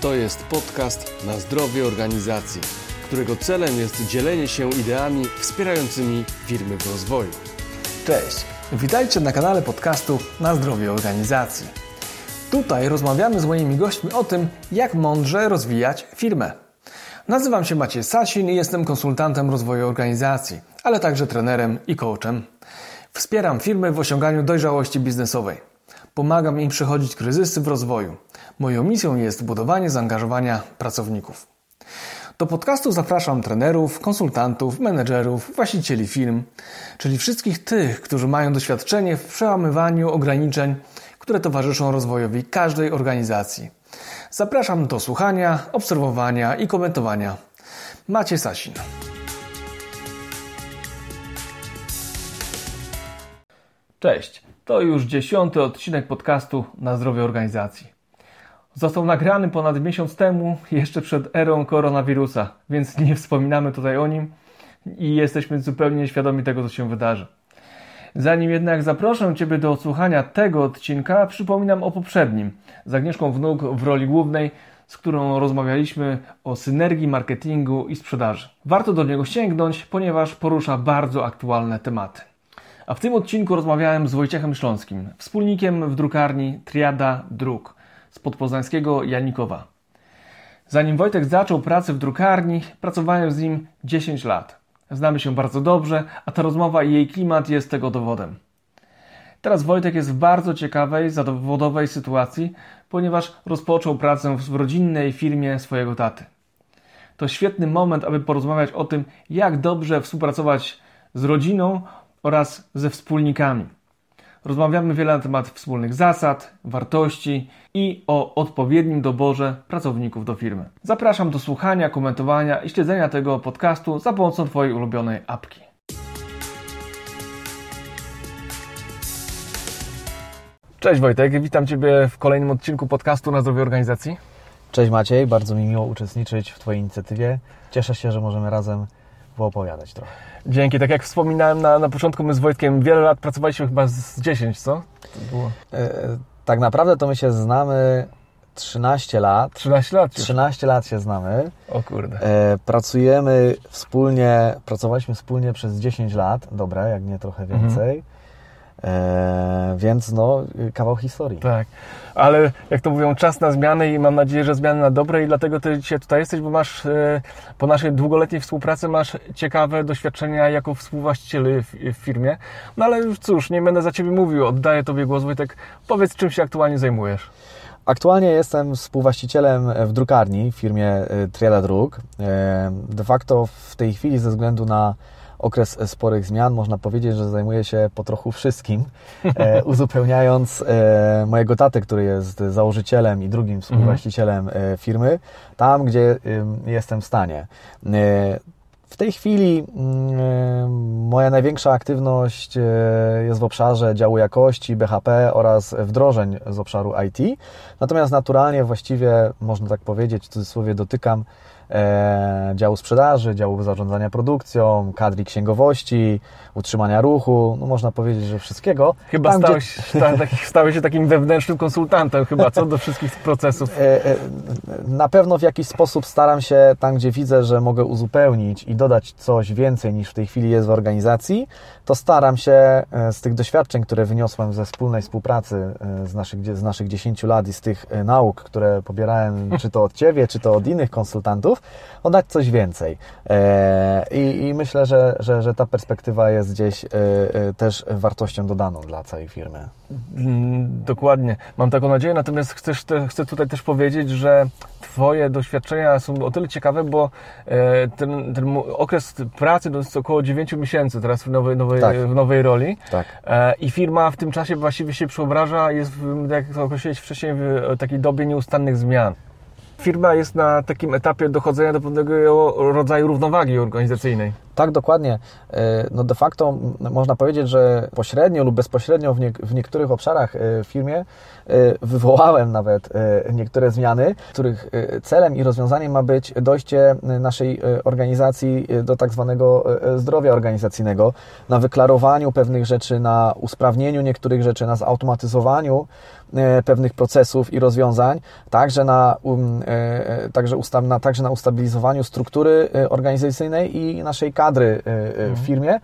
To jest podcast na zdrowie organizacji, którego celem jest dzielenie się ideami wspierającymi firmy w rozwoju. Cześć, witajcie na kanale podcastu Na zdrowie organizacji. Tutaj rozmawiamy z moimi gośćmi o tym, jak mądrze rozwijać firmę. Nazywam się Maciej Sasin i jestem konsultantem rozwoju organizacji, ale także trenerem i coachem. Wspieram firmy w osiąganiu dojrzałości biznesowej. Pomagam im przechodzić kryzysy w rozwoju. Moją misją jest budowanie zaangażowania pracowników. Do podcastu zapraszam trenerów, konsultantów, menedżerów, właścicieli firm, czyli wszystkich tych, którzy mają doświadczenie w przełamywaniu ograniczeń, które towarzyszą rozwojowi każdej organizacji. Zapraszam do słuchania, obserwowania i komentowania. Macie Sasin. Cześć, to już dziesiąty odcinek podcastu na zdrowie organizacji. Został nagrany ponad miesiąc temu, jeszcze przed erą koronawirusa, więc nie wspominamy tutaj o nim i jesteśmy zupełnie świadomi tego, co się wydarzy. Zanim jednak zaproszę Ciebie do odsłuchania tego odcinka, przypominam o poprzednim z Agnieszką Wnuk w roli głównej, z którą rozmawialiśmy o synergii marketingu i sprzedaży. Warto do niego sięgnąć, ponieważ porusza bardzo aktualne tematy. A w tym odcinku rozmawiałem z Wojciechem Śląskim, wspólnikiem w drukarni Triada Druk z podpoznańskiego Janikowa. Zanim Wojtek zaczął pracę w drukarni, pracowałem z nim 10 lat. Znamy się bardzo dobrze, a ta rozmowa i jej klimat jest tego dowodem. Teraz Wojtek jest w bardzo ciekawej, zawodowej sytuacji, ponieważ rozpoczął pracę w rodzinnej firmie swojego taty. To świetny moment, aby porozmawiać o tym, jak dobrze współpracować z rodziną oraz ze wspólnikami. Rozmawiamy wiele na temat wspólnych zasad, wartości i o odpowiednim doborze pracowników do firmy. Zapraszam do słuchania, komentowania i śledzenia tego podcastu za pomocą Twojej ulubionej apki. Cześć Wojtek, witam Ciebie w kolejnym odcinku podcastu na zdrowie organizacji. Cześć Maciej, bardzo mi miło uczestniczyć w Twojej inicjatywie. Cieszę się, że możemy razem poopowiadać trochę. Dzięki. Tak jak wspominałem na, na początku, my z Wojtkiem wiele lat pracowaliśmy, chyba z 10, co? E, tak naprawdę to my się znamy 13 lat. 13 lat? 13 lat się znamy. O kurde. E, pracujemy wspólnie, pracowaliśmy wspólnie przez 10 lat, dobre, jak nie trochę mhm. więcej. Mhm. E, więc no, kawał historii. Tak, ale jak to mówią, czas na zmiany i mam nadzieję, że zmiany na dobre i dlatego Ty dzisiaj tutaj jesteś, bo masz e, po naszej długoletniej współpracy masz ciekawe doświadczenia jako współwłaściciel w, w firmie. No ale już cóż, nie będę za Ciebie mówił, oddaję Tobie głos Wojtek. Powiedz, czym się aktualnie zajmujesz? Aktualnie jestem współwłaścicielem w drukarni w firmie e, Triada Druk. E, de facto w tej chwili ze względu na okres sporych zmian. Można powiedzieć, że zajmuję się po trochu wszystkim, e, uzupełniając e, mojego tatę, który jest założycielem i drugim współwłaścicielem e, firmy, tam, gdzie jestem w stanie. W tej chwili moja największa aktywność jest w obszarze działu jakości, BHP oraz wdrożeń z obszaru IT. Natomiast naturalnie właściwie, można tak powiedzieć, w cudzysłowie dotykam e, działu sprzedaży, działu zarządzania produkcją, kadry księgowości, utrzymania ruchu, no można powiedzieć, że wszystkiego. Chyba Tam, stałeś, gdzie... stałeś się takim wewnętrznym konsultantem chyba, co do wszystkich procesów. E, e, na pewno w jakiś sposób staram się tam, gdzie widzę, że mogę uzupełnić i dodać coś więcej niż w tej chwili jest w organizacji, to staram się e, z tych doświadczeń, które wyniosłem ze wspólnej współpracy e, z naszych, z naszych 10 lat i z tych e, nauk, które pobierałem czy to od Ciebie, czy to od innych konsultantów, oddać coś więcej. I, i myślę, że, że, że ta perspektywa jest gdzieś też wartością dodaną dla całej firmy. Mm, dokładnie. Mam taką nadzieję, natomiast chcesz chcę tutaj też powiedzieć, że Twoje doświadczenia są o tyle ciekawe, bo ten, ten okres pracy to jest około 9 miesięcy teraz w nowej, nowej, tak. w nowej roli. Tak. I firma w tym czasie właściwie się przeobraża, jest, jak określiłeś wcześniej, w takiej dobie nieustannych zmian firma jest na takim etapie dochodzenia do pewnego rodzaju równowagi organizacyjnej. Tak, dokładnie. E, no de facto można powiedzieć, że pośrednio lub bezpośrednio w, nie, w niektórych obszarach w firmie wywołałem nawet niektóre zmiany, których celem i rozwiązaniem ma być dojście naszej organizacji do tak zwanego zdrowia organizacyjnego, na wyklarowaniu pewnych rzeczy, na usprawnieniu niektórych rzeczy, na zautomatyzowaniu E, pewnych procesów i rozwiązań, także na, um, e, e, także, ustaw, na, także na ustabilizowaniu struktury organizacyjnej i naszej kadry w mhm. firmie,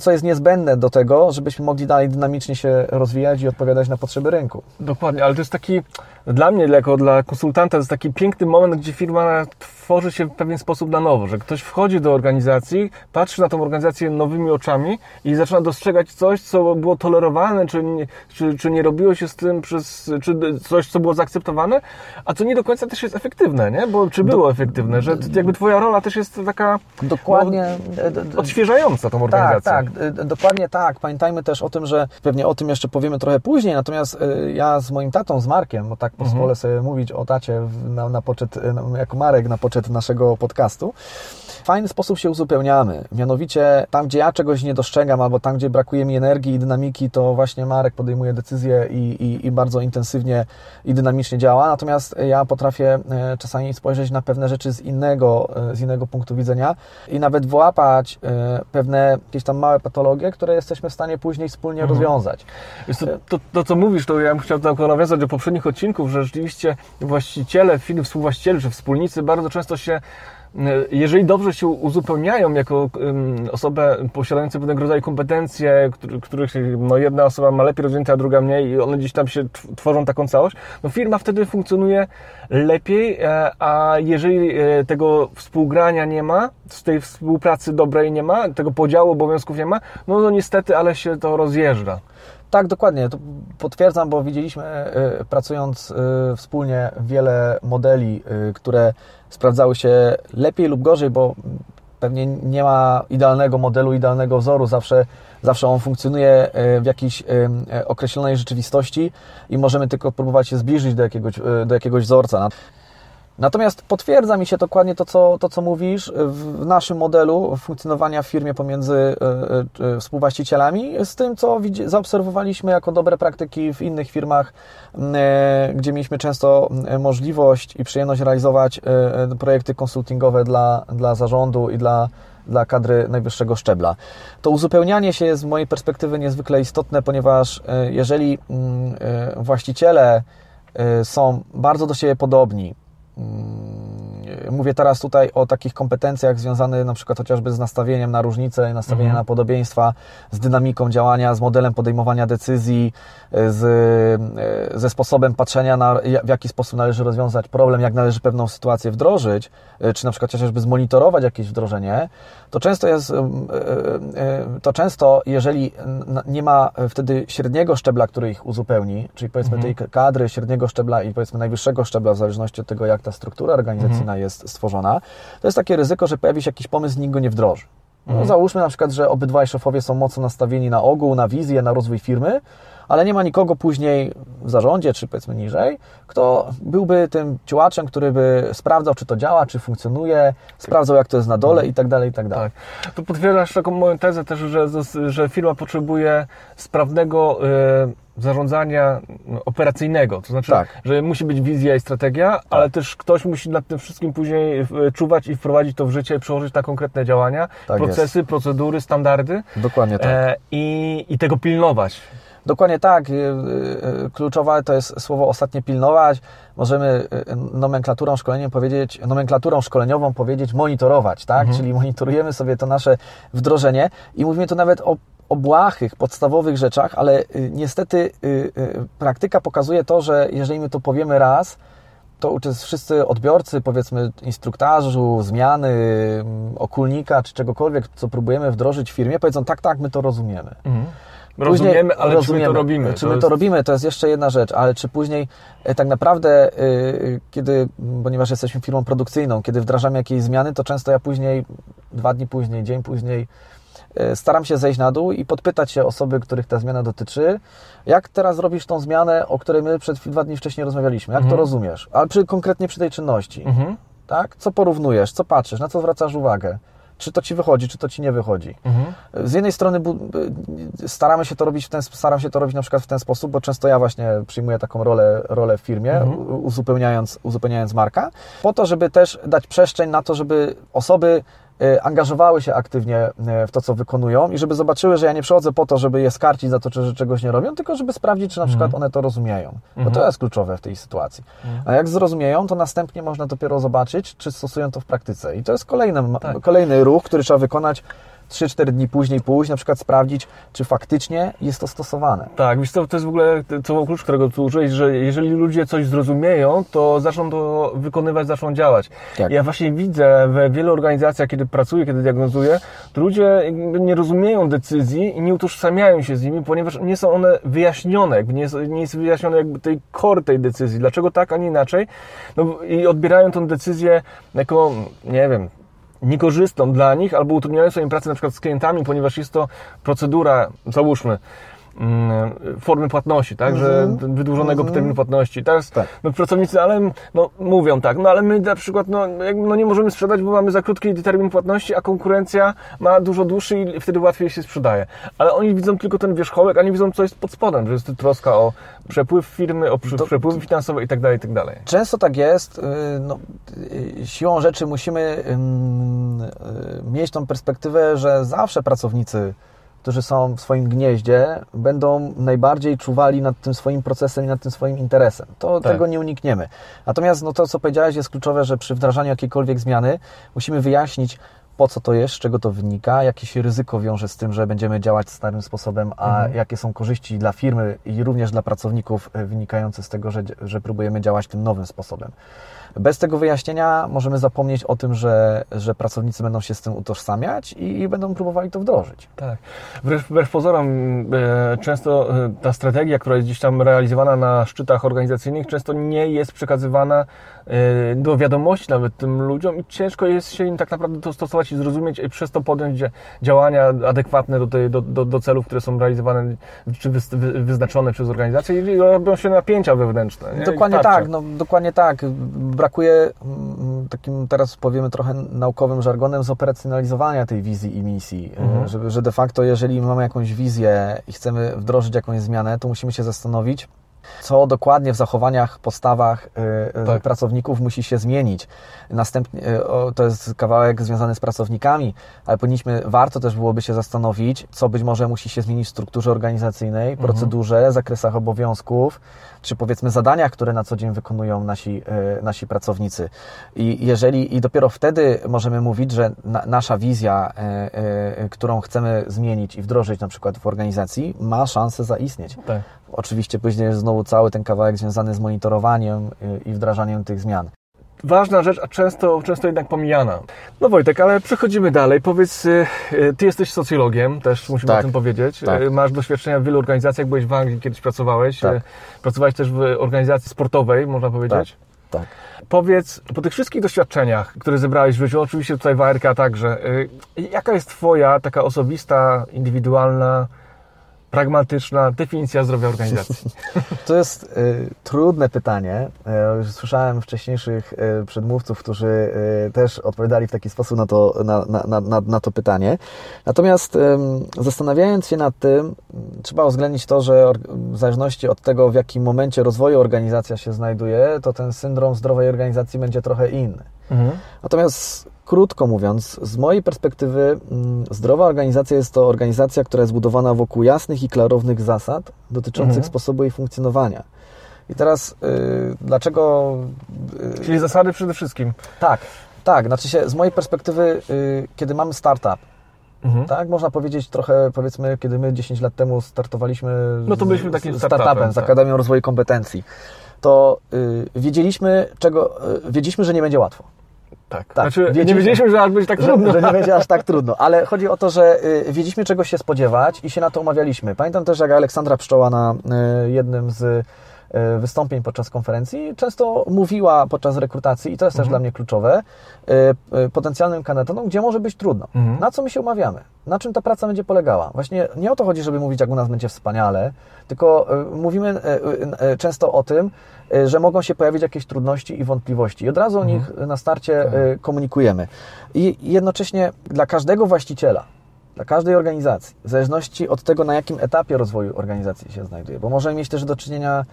co jest niezbędne do tego, żebyśmy mogli dalej dynamicznie się rozwijać i odpowiadać na potrzeby rynku. Dokładnie, ale to jest taki, dla mnie, jako dla konsultanta, to jest taki piękny moment, gdzie firma tworzy się w pewien sposób na nowo, że ktoś wchodzi do organizacji, patrzy na tą organizację nowymi oczami i zaczyna dostrzegać coś, co było tolerowane, czy nie, czy, czy nie robiło się z tym przez, czy coś, co było zaakceptowane, a co nie do końca też jest efektywne, nie? Bo czy było do, efektywne, że jakby twoja rola też jest taka dokładnie no, odświeżająca tą organizację. Tak, tak, dokładnie tak. Pamiętajmy też o tym, że pewnie o tym jeszcze powiemy trochę później, natomiast y, ja z moim tatą, z Markiem, bo tak pozwolę mhm. sobie mówić o tacie na, na poczet, jako Marek na poczet naszego podcastu. W fajny sposób się uzupełniamy. Mianowicie tam, gdzie ja czegoś nie dostrzegam, albo tam, gdzie brakuje mi energii i dynamiki, to właśnie Marek podejmuje decyzje i, i, i bardzo intensywnie i dynamicznie działa. Natomiast ja potrafię e, czasami spojrzeć na pewne rzeczy z innego, e, z innego punktu widzenia i nawet wyłapać e, pewne jakieś tam małe patologie, które jesteśmy w stanie później wspólnie mhm. rozwiązać. To, to, to, co mówisz, to ja bym chciał tylko nawiązać do poprzednich odcinków, że rzeczywiście właściciele firmy, współwłaściciele czy wspólnicy bardzo często się jeżeli dobrze się uzupełniają jako osobę posiadającą pewnego rodzaju kompetencje, których no jedna osoba ma lepiej rozwinięte, a druga mniej i one gdzieś tam się tworzą taką całość, no firma wtedy funkcjonuje lepiej, e, a jeżeli e, tego współgrania nie ma, z tej współpracy dobrej nie ma, tego podziału obowiązków nie ma, no, no niestety, ale się to rozjeżdża. Tak, dokładnie. To potwierdzam, bo widzieliśmy e, pracując wspólnie wiele modeli, które sprawdzały się lepiej lub gorzej, bo pewnie nie ma idealnego modelu, idealnego wzoru. Zawsze, zawsze on funkcjonuje e, w jakiejś e, określonej rzeczywistości i możemy tylko próbować się zbliżyć do jakiegoś, e, do jakiegoś wzorca. Natomiast potwierdza mi się dokładnie to co, to, co mówisz w naszym modelu funkcjonowania w firmie pomiędzy e, e, współwłaścicielami z tym, co zaobserwowaliśmy jako dobre praktyki w innych firmach, e, gdzie mieliśmy często możliwość i przyjemność realizować projekty konsultingowe dla, dla zarządu i dla, dla kadry najwyższego szczebla. To uzupełnianie się jest z mojej perspektywy niezwykle istotne, ponieważ jeżeli właściciele są bardzo do siebie podobni, mówię teraz tutaj o takich kompetencjach związanych na przykład chociażby z nastawieniem na różnice, nastawieniem mhm. na podobieństwa, z dynamiką działania, z modelem podejmowania decyzji, z, e, ze sposobem patrzenia na w jaki sposób należy rozwiązać problem, jak należy pewną sytuację wdrożyć, e, czy na przykład chociażby zmonitorować jakieś wdrożenie, to często jest, e, to często, jeżeli nie ma wtedy średniego szczebla, który ich uzupełni, czyli powiedzmy mhm. tej kadry średniego szczebla i powiedzmy najwyższego szczebla, w zależności od tego, jak ta struktura organizacyjna mhm. jest stworzona, to jest takie ryzyko, że pojawi się jakiś pomysł, nikt go nie wdroży. No, mhm. załóżmy na przykład, że obydwaj szefowie są mocno nastawieni na ogół, na wizję, na rozwój firmy, ale nie ma nikogo później w zarządzie, czy powiedzmy niżej, kto byłby tym ciłaczem, który by sprawdzał, czy to działa, czy funkcjonuje, sprawdzał, jak to jest na dole i tak dalej, i tak dalej. Tak. To potwierdzasz taką moją tezę też, że, że firma potrzebuje sprawnego yy, zarządzania operacyjnego, to znaczy, tak. że musi być wizja i strategia, tak. ale też ktoś musi nad tym wszystkim później czuwać i wprowadzić to w życie przełożyć na konkretne działania, tak procesy, jest. procedury, standardy. Dokładnie tak. E, i, I tego pilnować. Dokładnie tak. Y, kluczowe to jest słowo ostatnie pilnować. Możemy nomenklaturą szkoleniem powiedzieć, nomenklaturą szkoleniową powiedzieć monitorować, tak? Mhm. Czyli monitorujemy sobie to nasze wdrożenie i mówimy tu nawet o o błahych, podstawowych rzeczach, ale niestety praktyka pokazuje to, że jeżeli my to powiemy raz, to wszyscy odbiorcy, powiedzmy instruktażu, zmiany, okulnika czy czegokolwiek, co próbujemy wdrożyć w firmie, powiedzą tak, tak, my to rozumiemy. Mhm. Później rozumiemy, ale rozumiemy, czy my to robimy? Czy my to, jest... robimy, to jest jeszcze jedna rzecz, ale czy później e, tak naprawdę, e, kiedy, ponieważ jesteśmy firmą produkcyjną, kiedy wdrażamy jakieś zmiany, to często ja później, dwa dni później, dzień później, staram się zejść na dół i podpytać się osoby, których ta zmiana dotyczy, jak teraz robisz tą zmianę, o której my przed dwa dni wcześniej rozmawialiśmy, jak mhm. to rozumiesz, ale przy, konkretnie przy tej czynności, mhm. tak? Co porównujesz, co patrzysz, na co zwracasz uwagę? czy to Ci wychodzi, czy to Ci nie wychodzi. Z jednej strony staramy się to robić w ten, staram się to robić na przykład w ten sposób, bo często ja właśnie przyjmuję taką rolę, rolę w firmie, u- uzupełniając, uzupełniając Marka, po to, żeby też dać przestrzeń na to, żeby osoby angażowały się aktywnie y, w to, co wykonują i żeby zobaczyły, że ja nie przychodzę po to, żeby je skarcić za to, czy, że czegoś nie robią, tylko żeby sprawdzić, czy na przykład one to rozumieją. Bo to jest kluczowe w tej sytuacji. A jak zrozumieją, to następnie można dopiero zobaczyć, czy stosują to w praktyce. I to jest kolejny, ma- kolejny ruch, który trzeba wykonać 3-4 dni później, pójść, na przykład sprawdzić, czy faktycznie jest to stosowane. Tak, wiesz co, to jest w ogóle co klucz, którego tu użyłeś, że jeżeli ludzie coś zrozumieją, to zaczną to wykonywać, zaczną działać. Tak. Ja właśnie widzę we wielu organizacjach, kiedy pracuję, kiedy diagnozuję, to ludzie nie rozumieją decyzji i nie utożsamiają się z nimi, ponieważ nie są one wyjaśnione, jakby nie jest, nie jest wyjaśnione jakby tej core tej decyzji, dlaczego tak, a nie inaczej. No i odbierają tą decyzję jako, nie wiem, niekorzystną dla nich albo utrudniającą im pracę na przykład z klientami, ponieważ jest to procedura, załóżmy, formy płatności, tak, że wydłużonego terminu płatności. Teraz Mhm. Tak. no, pracownicy, ale no, mówią tak, no ale my na przykład no, no, nie możemy sprzedać, bo mamy za krótki termin płatności, a konkurencja ma dużo dłuższy i wtedy łatwiej się sprzedaje. Ale oni widzą tylko ten wierzchołek, a nie widzą, co jest pod spodem, że jest troska o przepływ firmy, o To- przepływy finansowe i tak dalej, i tak dalej. Często tak jest. y, No, y, siłą rzeczy musimy y, mieć tą perspektywę, że zawsze pracownicy, którzy są w swoim gnieździe, będą najbardziej czuwali nad tym swoim procesem i nad tym swoim interesem. To Tak. tego nie unikniemy. Natomiast no, to, co powiedziałeś, jest kluczowe, że przy wdrażaniu jakiejkolwiek zmiany musimy wyjaśnić, po co to jest, z czego to wynika, jakie się ryzyko wiąże z tym, że będziemy działać starym sposobem, a jakie są korzyści dla firmy i również dla pracowników y, wynikające z tego, że, że próbujemy działać tym nowym sposobem. Bez tego wyjaśnienia możemy zapomnieć o tym, że, że pracownicy będą się z tym utożsamiać i, i będą próbowali to wdrożyć. Tak. Wbrew, wbrew pozorom, e, często e, ta strategia, która jest gdzieś tam realizowana na szczytach organizacyjnych, często nie jest przekazywana e, do wiadomości nawet tym ludziom i ciężko jest się im tak naprawdę to stosować i zrozumieć i przez to podjąć dzia- działania adekwatne do, tej, do, do, do celów, które są realizowane czy wy, wy, wyznaczone przez organizację i robią się napięcia wewnętrzne. Nie? Dokładnie tak, no, dokładnie tak. Brakuje mm, takim, teraz powiemy trochę naukowym żargonem, zoperacjonalizowania tej wizji i misji. Mhm. Żeby, że de facto, jeżeli mamy jakąś wizję i chcemy wdrożyć jakąś zmianę, to musimy się zastanowić, co dokładnie w zachowaniach, postawach y, y, Tak. pracowników musi się zmienić. Następnie, y, to jest kawałek związany z pracownikami, ale powinniśmy, warto też byłoby się zastanowić, co być może musi się zmienić w strukturze organizacyjnej, procedurze, zakresach obowiązków, czy powiedzmy zadaniach, które na co dzień wykonują nasi, nasi pracownicy. I jeżeli, i dopiero wtedy możemy mówić, że na, nasza wizja, którą chcemy zmienić i wdrożyć na przykład w organizacji, ma szansę zaistnieć. Tak. Oczywiście później jest znowu cały ten kawałek związany z monitorowaniem y, i wdrażaniem tych zmian. ważna rzecz, a często, często jednak pomijana. No Wojtek, ale przechodzimy dalej. Powiedz, y, y, ty jesteś socjologiem, też musimy Tak, o tym powiedzieć. tak. Masz doświadczenia w wielu organizacjach, byłeś w Anglii, kiedyś pracowałeś. Tak. Pracowałeś też w organizacji sportowej, można powiedzieć. Tak. Powiedz, po tych wszystkich doświadczeniach, które zebrałeś w życiu, oczywiście tutaj w ARK także, jaka jest Twoja taka osobista, indywidualna, pragmatyczna definicja zdrowia organizacji? To jest y, trudne pytanie. Y, słyszałem wcześniejszych y, przedmówców, którzy y, też odpowiadali w taki sposób na to, na, na, na, na, to pytanie. Natomiast zastanawiając się nad tym, trzeba uwzględnić to, że w zależności od tego, w jakim momencie rozwoju organizacja się znajduje, to ten syndrom zdrowej organizacji będzie trochę inny. Mhm. Natomiast krótko mówiąc, z mojej perspektywy mm, zdrowa organizacja jest to organizacja, która jest zbudowana wokół jasnych i klarownych zasad dotyczących Mhm. sposobu jej funkcjonowania. I teraz y, dlaczego... y, Czyli zasady przede wszystkim. tak, tak, znaczy się z mojej perspektywy, y, kiedy mamy startup, Mhm. tak, można powiedzieć trochę, powiedzmy, kiedy my 10 lat temu startowaliśmy No to z- byliśmy takim z startupem, startupem, z tak. Akademią Rozwoju Kompetencji, to y, wiedzieliśmy, czego, y, wiedzieliśmy, że nie będzie łatwo. Tak. Tak, Znaczy, nie wiedzieliśmy- wiedzieliśmy, że aż będzie tak że, trudno. że nie będzie aż tak trudno. Ale chodzi o to, że y, wiedzieliśmy czego się spodziewać i się na to umawialiśmy. Pamiętam też, jak Aleksandra Pszczoła na jednym z wystąpień podczas konferencji, często mówiła podczas rekrutacji, i to jest też dla mnie kluczowe, e, e, potencjalnym kandydatom, gdzie może być trudno. Na co my się umawiamy? Na czym ta praca będzie polegała? Właśnie nie o to chodzi, żeby mówić, jak u nas będzie wspaniale, tylko e, mówimy e, e, często o tym, e, że mogą się pojawić jakieś trudności i wątpliwości. I od razu o nich na starcie e, komunikujemy. I jednocześnie dla każdego właściciela, dla każdej organizacji, w zależności od tego, na jakim etapie rozwoju organizacji się znajduje, bo możemy mieć też do czynienia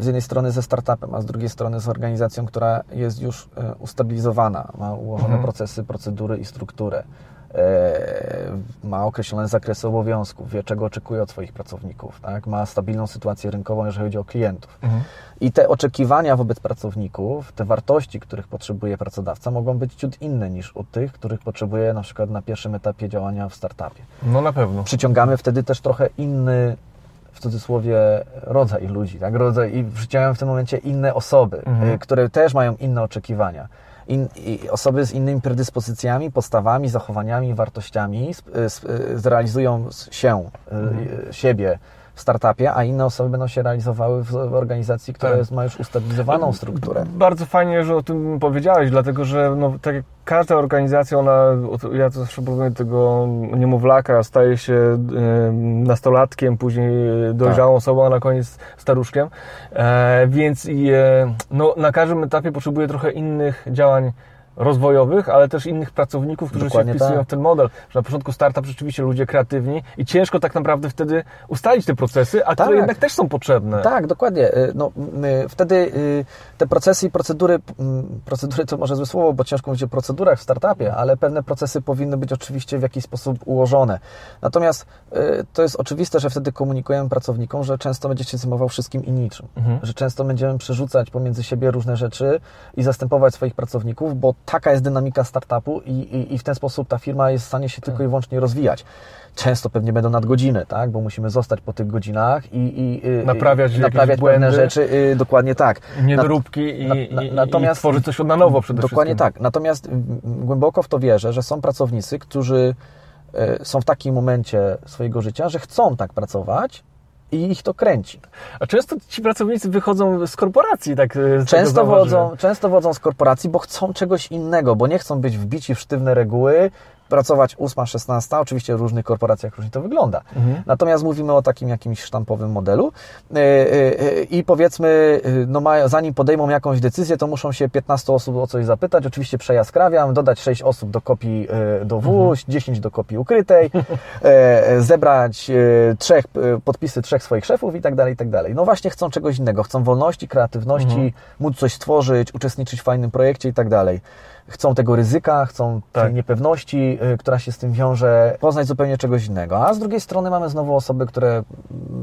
z jednej strony ze startupem, a z drugiej strony z organizacją, która jest już e, ustabilizowana, ma ułożone procesy, procedury i strukturę, e, ma określone zakresy obowiązków, wie czego oczekuje od swoich pracowników, tak? ma stabilną sytuację rynkową, jeżeli chodzi o klientów. I te oczekiwania wobec pracowników, te wartości, których potrzebuje pracodawca, mogą być ciut inne niż od tych, których potrzebuje na przykład na pierwszym etapie działania w startupie. No na pewno. Przyciągamy wtedy też trochę inny, w cudzysłowie, rodzaj ludzi, tak? Rodzaj, I przyciągamy w tym momencie inne osoby, y, które też mają inne oczekiwania. In, i osoby z innymi predyspozycjami, postawami, zachowaniami, wartościami sp, sp, zrealizują się, y, siebie w startupie, a inne osoby będą się realizowały w, w organizacji, która Tak. jest, ma już ustabilizowaną strukturę. Bardzo fajnie, że o tym powiedziałeś, dlatego że no, tak jak każda organizacja, ona, ja to zawsze powiem, tego niemowlaka staje się e, nastolatkiem, później dojrzałą Tak. osobą, a na koniec staruszkiem. E, więc i, e, no, na każdym etapie potrzebuje trochę innych działań rozwojowych, ale też innych pracowników, którzy Dokładnie się wpisują tak. w ten model. Że na początku startup rzeczywiście ludzie kreatywni i ciężko tak naprawdę wtedy ustalić te procesy, a Tak. które jednak też są potrzebne. Tak, dokładnie. Y, No, wtedy y, te procesy i procedury, procedury to może złe słowo, bo ciężko mówić o procedurach w startupie, ale pewne procesy powinny być oczywiście w jakiś sposób ułożone. Natomiast y, to jest oczywiste, że wtedy komunikujemy pracownikom, że często będzie się zajmował wszystkim i niczym. Że często będziemy przerzucać pomiędzy siebie różne rzeczy i zastępować swoich pracowników, bo taka jest dynamika startupu i, i, i w ten sposób ta firma jest w stanie się tylko i wyłącznie rozwijać. Często pewnie będą nadgodziny, tak? bo musimy zostać po tych godzinach i, i, Naprawiać naprawiać pewne błędy. rzeczy. y, dokładnie tak. Niedoróbki na- i, na- i, natomiast- i tworzyć coś na nowo przede Dokładnie wszystkim. tak. Natomiast głęboko w to wierzę, że są pracownicy, którzy y, są w takim momencie swojego życia, że chcą tak pracować i ich to kręci. A często ci pracownicy wychodzą z korporacji, tak e, z Często wodzą, często wodzą z korporacji, bo chcą czegoś innego, bo nie chcą być wbici w sztywne reguły, pracować 8-16, oczywiście w różnych korporacjach różnie to wygląda. Mhm. Natomiast mówimy o takim jakimś sztampowym modelu E, e, e, i powiedzmy, no mają, zanim podejmą jakąś decyzję, to muszą się 15 osób o coś zapytać, oczywiście przejaskrawiam, dodać 6 osób do kopii do W, Mhm. 10 do kopii ukrytej, e, zebrać trzech, podpisy trzech swoich szefów i tak dalej, i tak dalej. No właśnie chcą czegoś innego, chcą wolności, kreatywności, Mhm. móc coś stworzyć, uczestniczyć w fajnym projekcie i tak dalej. Chcą tego ryzyka, chcą Tak. tej niepewności, y, która się z tym wiąże, poznać zupełnie czegoś innego. A z drugiej strony mamy znowu osoby, które mm,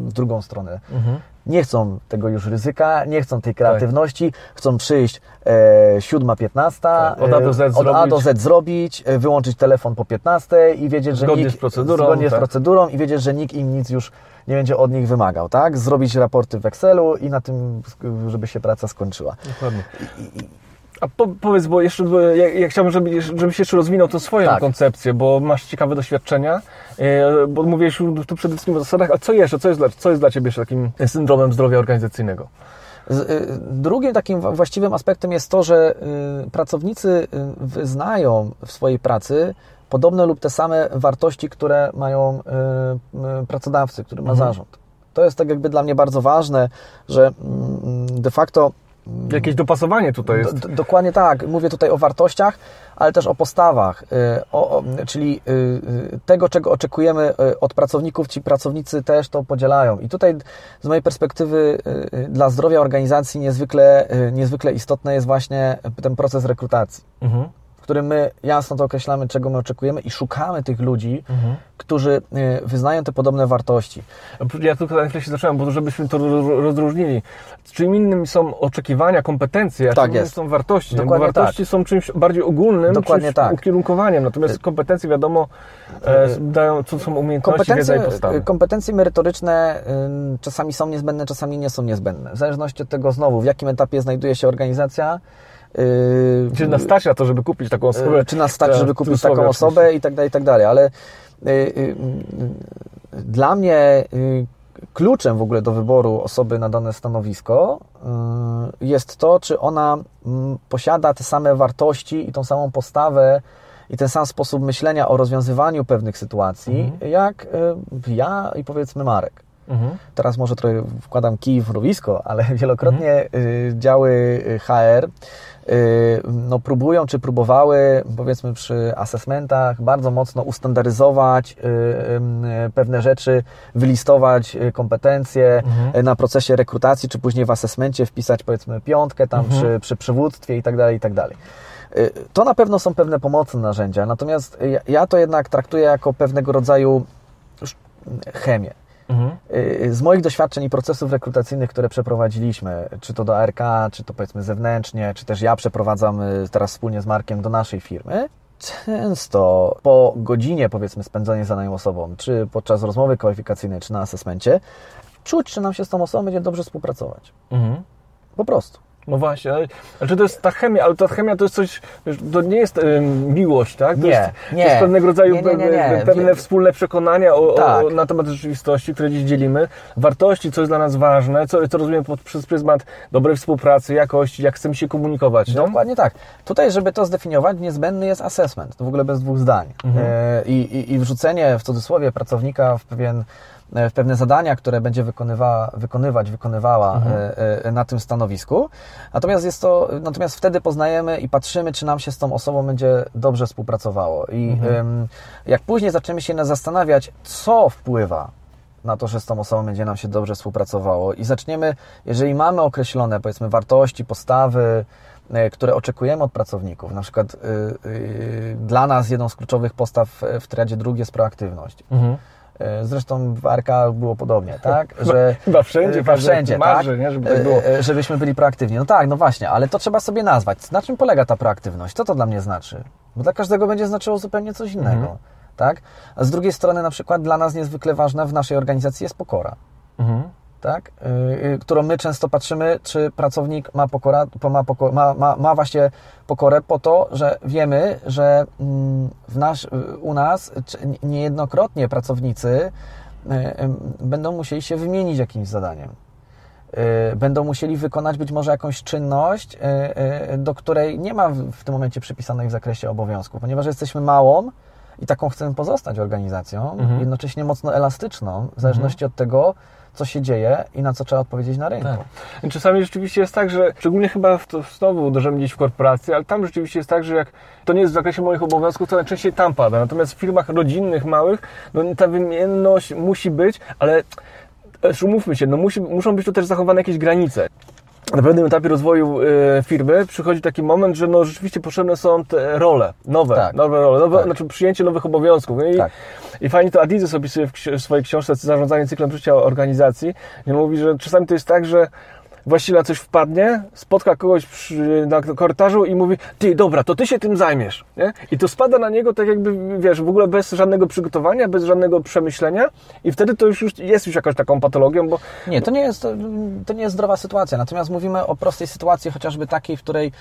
w drugą stronę Mhm. nie chcą tego już ryzyka, nie chcą Tak. tej kreatywności, chcą przyjść e, 7.15, Tak, od A do Z e, od A zrobić. do Z zrobić, e, wyłączyć telefon po 15 i wiedzieć, że Zgodnie nikt, z procedurą, zgodnie tak. z procedurą i wiedzieć, że nikt im nic już nie będzie od nich wymagał, tak? Zrobić raporty w Excelu i na tym, żeby się praca skończyła. Dokładnie. A po, powiedz, bo jeszcze ja, ja chciałbym, żeby, żebyś jeszcze rozwinął tą swoją Tak. koncepcję, bo masz ciekawe doświadczenia, e, bo mówiłeś tu przede wszystkim o zasadach, a co jeszcze, co jest dla, co jest dla Ciebie jeszcze takim syndromem zdrowia organizacyjnego? Y, Drugim takim właściwym aspektem jest to, że y, pracownicy y, wyznają w swojej pracy podobne lub te same wartości, które mają pracodawcy, który ma Mhm. zarząd. To jest tak jakby dla mnie bardzo ważne, że mm, de facto Jakieś dopasowanie tutaj jest. D- dokładnie tak. Mówię tutaj o wartościach, ale też o postawach, y, o, o, czyli y, y, tego, czego oczekujemy od pracowników, ci pracownicy też to podzielają. I tutaj z mojej perspektywy dla zdrowia organizacji niezwykle, niezwykle istotny jest właśnie ten proces rekrutacji, Mhm. W którym my jasno to określamy, czego my oczekujemy i szukamy tych ludzi, Mhm. którzy y, wyznają te podobne wartości. Ja tylko na chwilę się zacząłem, bo żebyśmy to ro- rozróżnili. Czym innym są oczekiwania, kompetencje, a Tak czym innym są wartości. Dokładnie wartości są czymś bardziej ogólnym, Dokładnie czymś tak. ukierunkowaniem, natomiast kompetencje wiadomo e, dają, co są umiejętności, wiedza i postawy. kompetencje merytoryczne y, czasami są niezbędne, czasami nie są niezbędne. W zależności od tego znowu, w jakim etapie znajduje się organizacja. Y, Czy nas stać na to, żeby kupić taką osobę? y, czy nas stać, żeby kupić taką osobę i tak dalej, i tak dalej. Ale y, y, y, dla mnie kluczem w ogóle do wyboru osoby na dane stanowisko jest to, czy ona mm, posiada te same wartości i tą samą postawę i ten sam sposób myślenia o rozwiązywaniu pewnych sytuacji, jak y, ja i powiedzmy Marek. Mhm. Teraz może trochę wkładam kij w mrowisko, ale wielokrotnie y, działy HR no, próbują czy próbowały, powiedzmy przy assessmentach, bardzo mocno ustandaryzować y, y, pewne rzeczy, wylistować kompetencje y, na procesie rekrutacji, czy później w assessmencie wpisać powiedzmy piątkę tam przy, przy przywództwie i tak dalej, i tak dalej. To na pewno są pewne pomocne narzędzia, natomiast ja, to jednak traktuję jako pewnego rodzaju chemię. Mhm. Y, Z moich doświadczeń i procesów rekrutacyjnych, które przeprowadziliśmy, czy to do ARK, czy to powiedzmy zewnętrznie, czy też ja przeprowadzam y, teraz wspólnie z Markiem do naszej firmy, często po godzinie powiedzmy spędzonej z daną osobą, czy podczas rozmowy kwalifikacyjnej, czy na asesmencie, czuć, czy nam się z tą osobą będzie dobrze współpracować. Mhm. Po prostu. No właśnie, ale znaczy to jest ta chemia, ale ta chemia to jest coś, to nie jest ym, miłość, tak? To Nie, jest, nie. To jest pewnego rodzaju Nie, nie, nie, nie. pe- pewne wspólne przekonania o, Tak. o, na temat rzeczywistości, które dziś dzielimy, wartości, co jest dla nas ważne, co, co rozumiemy pod, przez pryzmat dobrej współpracy, jakości, jak chcemy się komunikować, no? Dokładnie tak. Tutaj, żeby to zdefiniować, niezbędny jest assessment. To w ogóle bez dwóch zdań. E, I, i, I wrzucenie w cudzysłowie pracownika w pewien w pewne zadania, które będzie wykonywała, wykonywać, wykonywała e, e, na tym stanowisku. Natomiast jest to, natomiast wtedy poznajemy i patrzymy, czy nam się z tą osobą będzie dobrze współpracowało. I em, jak później zaczniemy się na- zastanawiać, co wpływa na to, że z tą osobą będzie nam się dobrze współpracowało i zaczniemy, jeżeli mamy określone, powiedzmy, wartości, postawy, e, które oczekujemy od pracowników, na przykład y, y, dla nas jedną z kluczowych postaw w triadzie drugiej jest proaktywność. Mhm. E, Zresztą w ARK było podobnie, tak? Że, Chyba wszędzie, chyba każdy wszędzie, marzy, tak? nie? Żeby tak było. E, e, Żebyśmy byli proaktywni. No tak, no właśnie, ale to trzeba sobie nazwać. Na czym polega ta proaktywność? Co to dla mnie znaczy? Bo dla każdego będzie znaczyło zupełnie coś innego, Mhm. tak? A z drugiej strony na przykład dla nas niezwykle ważna w naszej organizacji jest pokora Mhm. Tak? Yy, yy, którą my często patrzymy, czy pracownik ma, pokora, po- ma, poko, ma, ma, ma właśnie pokorę po to, że wiemy, że mm, w nasz, yy, u nas niejednokrotnie pracownicy będą musieli się wymienić jakimś zadaniem. Będą musieli wykonać być może jakąś czynność, do której nie ma w tym momencie przypisanej w zakresie obowiązków, ponieważ jesteśmy małą i taką chcemy pozostać organizacją, Mhm. jednocześnie mocno elastyczną, w zależności od tego, co się dzieje i na co trzeba odpowiedzieć na rynku. Tak. Czasami rzeczywiście jest tak, że szczególnie chyba w to znowu uderzymy gdzieś w korporacje, ale tam rzeczywiście jest tak, że jak to nie jest w zakresie moich obowiązków, to najczęściej tam pada. Natomiast w firmach rodzinnych, małych, no ta wymienność musi być, ale też umówmy się, no musi, muszą być tu też zachowane jakieś granice. Na pewnym etapie rozwoju e, firmy przychodzi taki moment, że no rzeczywiście potrzebne są te role, nowe, Tak. nowe role, nowe, Tak. znaczy przyjęcie nowych obowiązków. I, Tak. I fajnie to Adidas opisuje w, w swojej książce Zarządzanie cyklem życia organizacji. I mówi, że czasami to jest tak, że właściciel na coś wpadnie, spotka kogoś przy, na korytarzu i mówi, ty, dobra, to ty się tym zajmiesz. Nie? I to spada na niego tak jakby, wiesz, w ogóle bez żadnego przygotowania, bez żadnego przemyślenia i wtedy to już, już jest już jakąś taką patologią, bo Nie, to nie, jest, to nie jest zdrowa sytuacja. Natomiast mówimy o prostej sytuacji, chociażby takiej, w której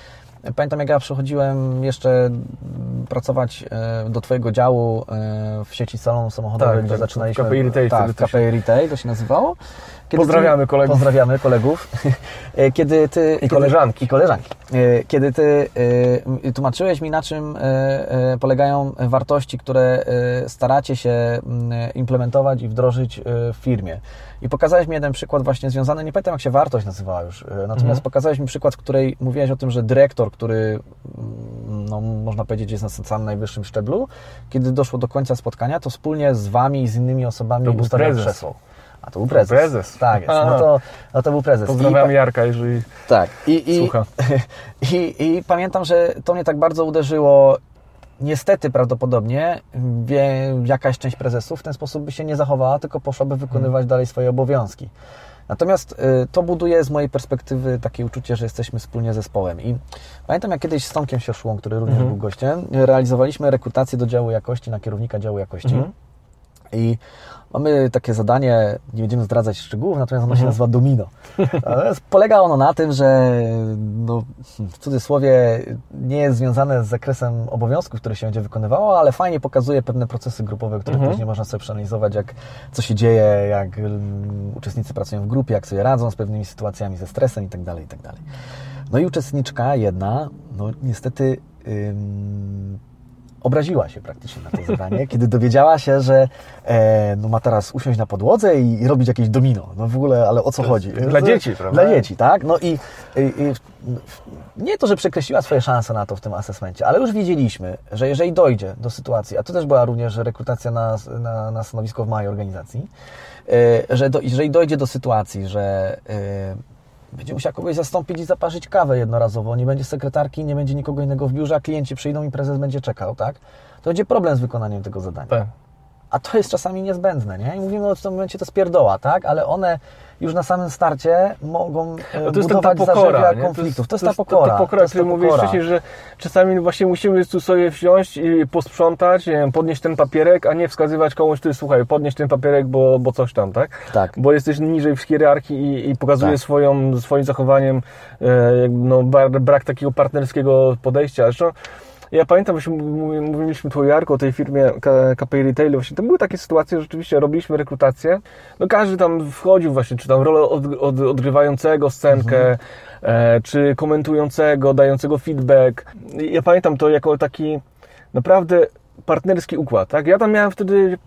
pamiętam, jak ja przychodziłem jeszcze mm, pracować e, do Twojego działu e, w sieci salonów samochodowych, Tak, gdzie tak, zaczynaliśmy. KPI Retail Tak, się- KPI Retail to się nazywało. Pozdrawiamy ty, kolegów. Pozdrawiamy kolegów. E, Kiedy ty, kiedy, koleżanki. I koleżanki. Kiedy Ty tłumaczyłeś mi, na czym polegają wartości, które staracie się implementować i wdrożyć w firmie. I pokazałeś mi jeden przykład właśnie związany, nie pamiętam jak się wartość nazywała już, natomiast Mhm. pokazałeś mi przykład, w której mówiłeś o tym, że dyrektor, który mm, no, można powiedzieć jest na samym najwyższym szczeblu, kiedy doszło do końca spotkania, to wspólnie z Wami i z innymi osobami To był ustawiał prezes. krzesło. A to był prezes. prezes. Tak jest. No to, no to był prezes. I pozdrawiam pa- Jarka, jeżeli tak. I, i, słucha. i, I pamiętam, że to mnie tak bardzo uderzyło. Niestety prawdopodobnie wie, jakaś część prezesów w ten sposób by się nie zachowała, tylko poszłaby wykonywać dalej swoje obowiązki. Natomiast y, to buduje z mojej perspektywy takie uczucie, że jesteśmy wspólnie zespołem. I pamiętam, jak kiedyś z Tomkiem Sioszłą, który również Mhm. był gościem, realizowaliśmy rekrutację do działu jakości na kierownika działu jakości. Mhm. I mamy takie zadanie, nie będziemy zdradzać szczegółów, natomiast ono się nazywa domino. Polega ono na tym, że no, w cudzysłowie nie jest związane z zakresem obowiązków, które się będzie wykonywało, ale fajnie pokazuje pewne procesy grupowe, które później można sobie przeanalizować, jak co się dzieje, jak mm, uczestnicy pracują w grupie, jak sobie radzą z pewnymi sytuacjami, ze stresem itd. itd. No i uczestniczka jedna, no niestety ym, obraziła się praktycznie na to zadanie, kiedy dowiedziała się, że e, no ma teraz usiąść na podłodze i, i robić jakieś domino. No w ogóle, ale o co chodzi? dla To- dzieci, prawda? Dla dzieci, tak? No i, i, i nie to, że przekreśliła swoje szanse na to w tym asesmencie, ale już wiedzieliśmy, że jeżeli dojdzie do sytuacji, a to też była również rekrutacja na, na, na stanowisko w mojej organizacji, e, że do, jeżeli dojdzie do sytuacji, że e, będzie musiał kogoś zastąpić i zaparzyć kawę jednorazowo, nie będzie sekretarki, nie będzie nikogo innego w biurze, a klienci przyjdą i prezes będzie czekał, tak? To będzie problem z wykonaniem tego zadania. Tak. A to jest czasami niezbędne, nie? I mówimy, w tym momencie to spierdoła, tak? Ale one już na samym starcie mogą e, No to jest ta, ta budować pokora, konfliktów. To jest, to ta pokora. Ta, ta pokora, To o jest ta której mówiłeś wcześniej, że czasami właśnie musimy tu sobie wziąć i posprzątać, wiem, podnieść ten papierek, a nie wskazywać komuś, ty słuchaj, podnieś ten papierek, bo, bo coś tam, tak? Tak. Bo jesteś niżej w hierarchii i, i pokazuje Tak. swoją, swoim zachowaniem e, no, brak takiego partnerskiego podejścia. Zresztą ja pamiętam, że mówiliśmy tu o Jarku, o tej firmie K- KPI Retailu, właśnie to były takie sytuacje, że rzeczywiście robiliśmy rekrutację, no każdy tam wchodził właśnie, czy tam rolę od, od, odgrywającego scenkę, e, czy komentującego, dającego feedback. Ja pamiętam to jako taki naprawdę partnerski układ, tak? Ja tam miałem wtedy,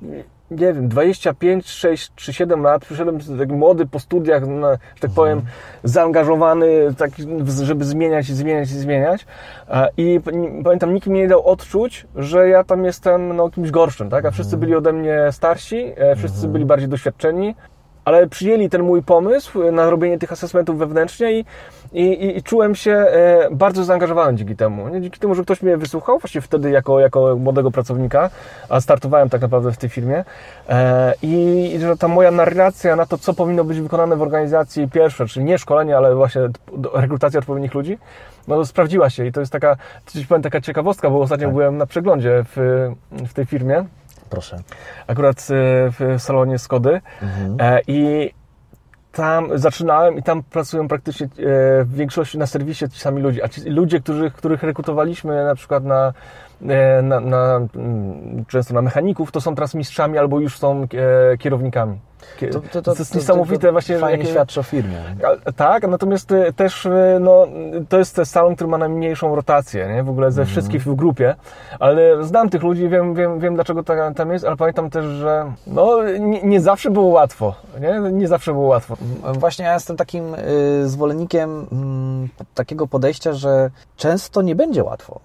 nie wiem, 25, 6 czy 7 lat, przyszedłem tak młody po studiach, że tak powiem, zaangażowany, tak, żeby zmieniać, zmieniać, zmieniać. I p- pamiętam, nikt mi nie dał odczuć, że ja tam jestem no, kimś gorszym, tak? A wszyscy byli ode mnie starsi, e, wszyscy byli bardziej doświadczeni. Ale przyjęli ten mój pomysł na robienie tych asesmentów wewnętrznie i, i, i, czułem się e, bardzo zaangażowany dzięki temu. Nie? Dzięki temu, że ktoś mnie wysłuchał, właśnie wtedy jako, jako młodego pracownika, a startowałem tak naprawdę w tej firmie. E, I i że ta moja narracja na to, co powinno być wykonane w organizacji pierwsze, czyli nie szkolenie, ale właśnie rekrutacja odpowiednich ludzi, no sprawdziła się i to jest taka, powiem, taka ciekawostka, bo ostatnio byłem na przeglądzie w, w tej firmie, Proszę. akurat e, w salonie Skody E, i tam zaczynałem i tam pracują praktycznie e, w większości na serwisie ci sami ludzie, a ci ludzie, których, których rekrutowaliśmy na przykład na, na, na mm, często na mechaników, to są teraz mistrzami albo już są e, kierownikami. Kie- to, jest niesamowite właśnie, Fajnie jakie- świadczy o firmie. Tak, natomiast e, też e, no, to jest salon, który ma najmniejszą rotację nie? w ogóle ze wszystkich w grupie, ale znam tych ludzi, wiem, wiem, wiem dlaczego ta, tam jest, ale pamiętam też, że no, nie, nie zawsze było łatwo, nie? nie zawsze było łatwo. Właśnie ja jestem takim y, zwolennikiem mm, takiego podejścia, że często nie będzie łatwo.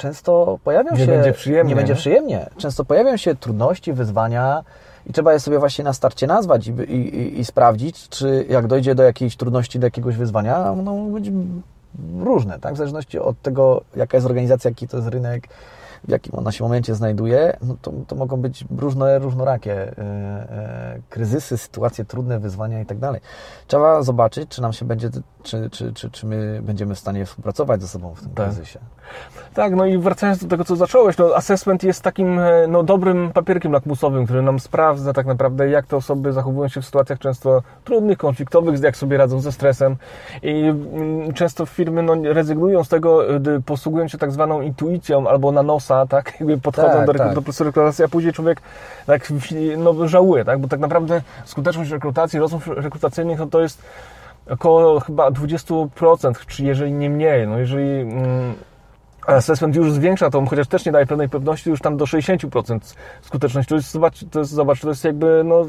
Często pojawią Nie się. będzie przyjemnie, Nie będzie nie? przyjemnie. Często pojawią się trudności, wyzwania i trzeba je sobie właśnie na starcie nazwać i, i, i- sprawdzić, czy jak dojdzie do jakiejś trudności, do jakiegoś wyzwania, mogą być różne, tak? W zależności od tego, jaka jest organizacja, jaki to jest rynek, w jakim ona się momencie znajduje, no to, to mogą być różne, różnorakie e, e, kryzysy, sytuacje trudne, wyzwania i tak dalej. Trzeba zobaczyć, czy nam się będzie, czy, czy, czy, czy my będziemy w stanie współpracować ze sobą w tym Tak. kryzysie. Tak, no i wracając do tego, co zacząłeś, no assessment jest takim e, no, dobrym papierkiem lakmusowym, który nam sprawdza tak naprawdę, jak te osoby zachowują się w sytuacjach często trudnych, konfliktowych, jak sobie radzą ze stresem i mm, często firmy no, rezygnują z tego, e, gdy posługują się tak zwaną intuicją albo na nosa, tak, jakby podchodzą Tak, do, tak. do procesu rekrutacji, a później człowiek tak no, żałuje, tak, bo tak naprawdę skuteczność rekrutacji, rozmów rekrutacyjnych, no, to jest około chyba 20%, czy jeżeli nie mniej, no jeżeli... Mm, Assessment już zwiększa to, chociaż też nie daje pewnej pewności, już tam do 60% skuteczności. To jest, zobacz, to jest, zobacz, to jest jakby, no,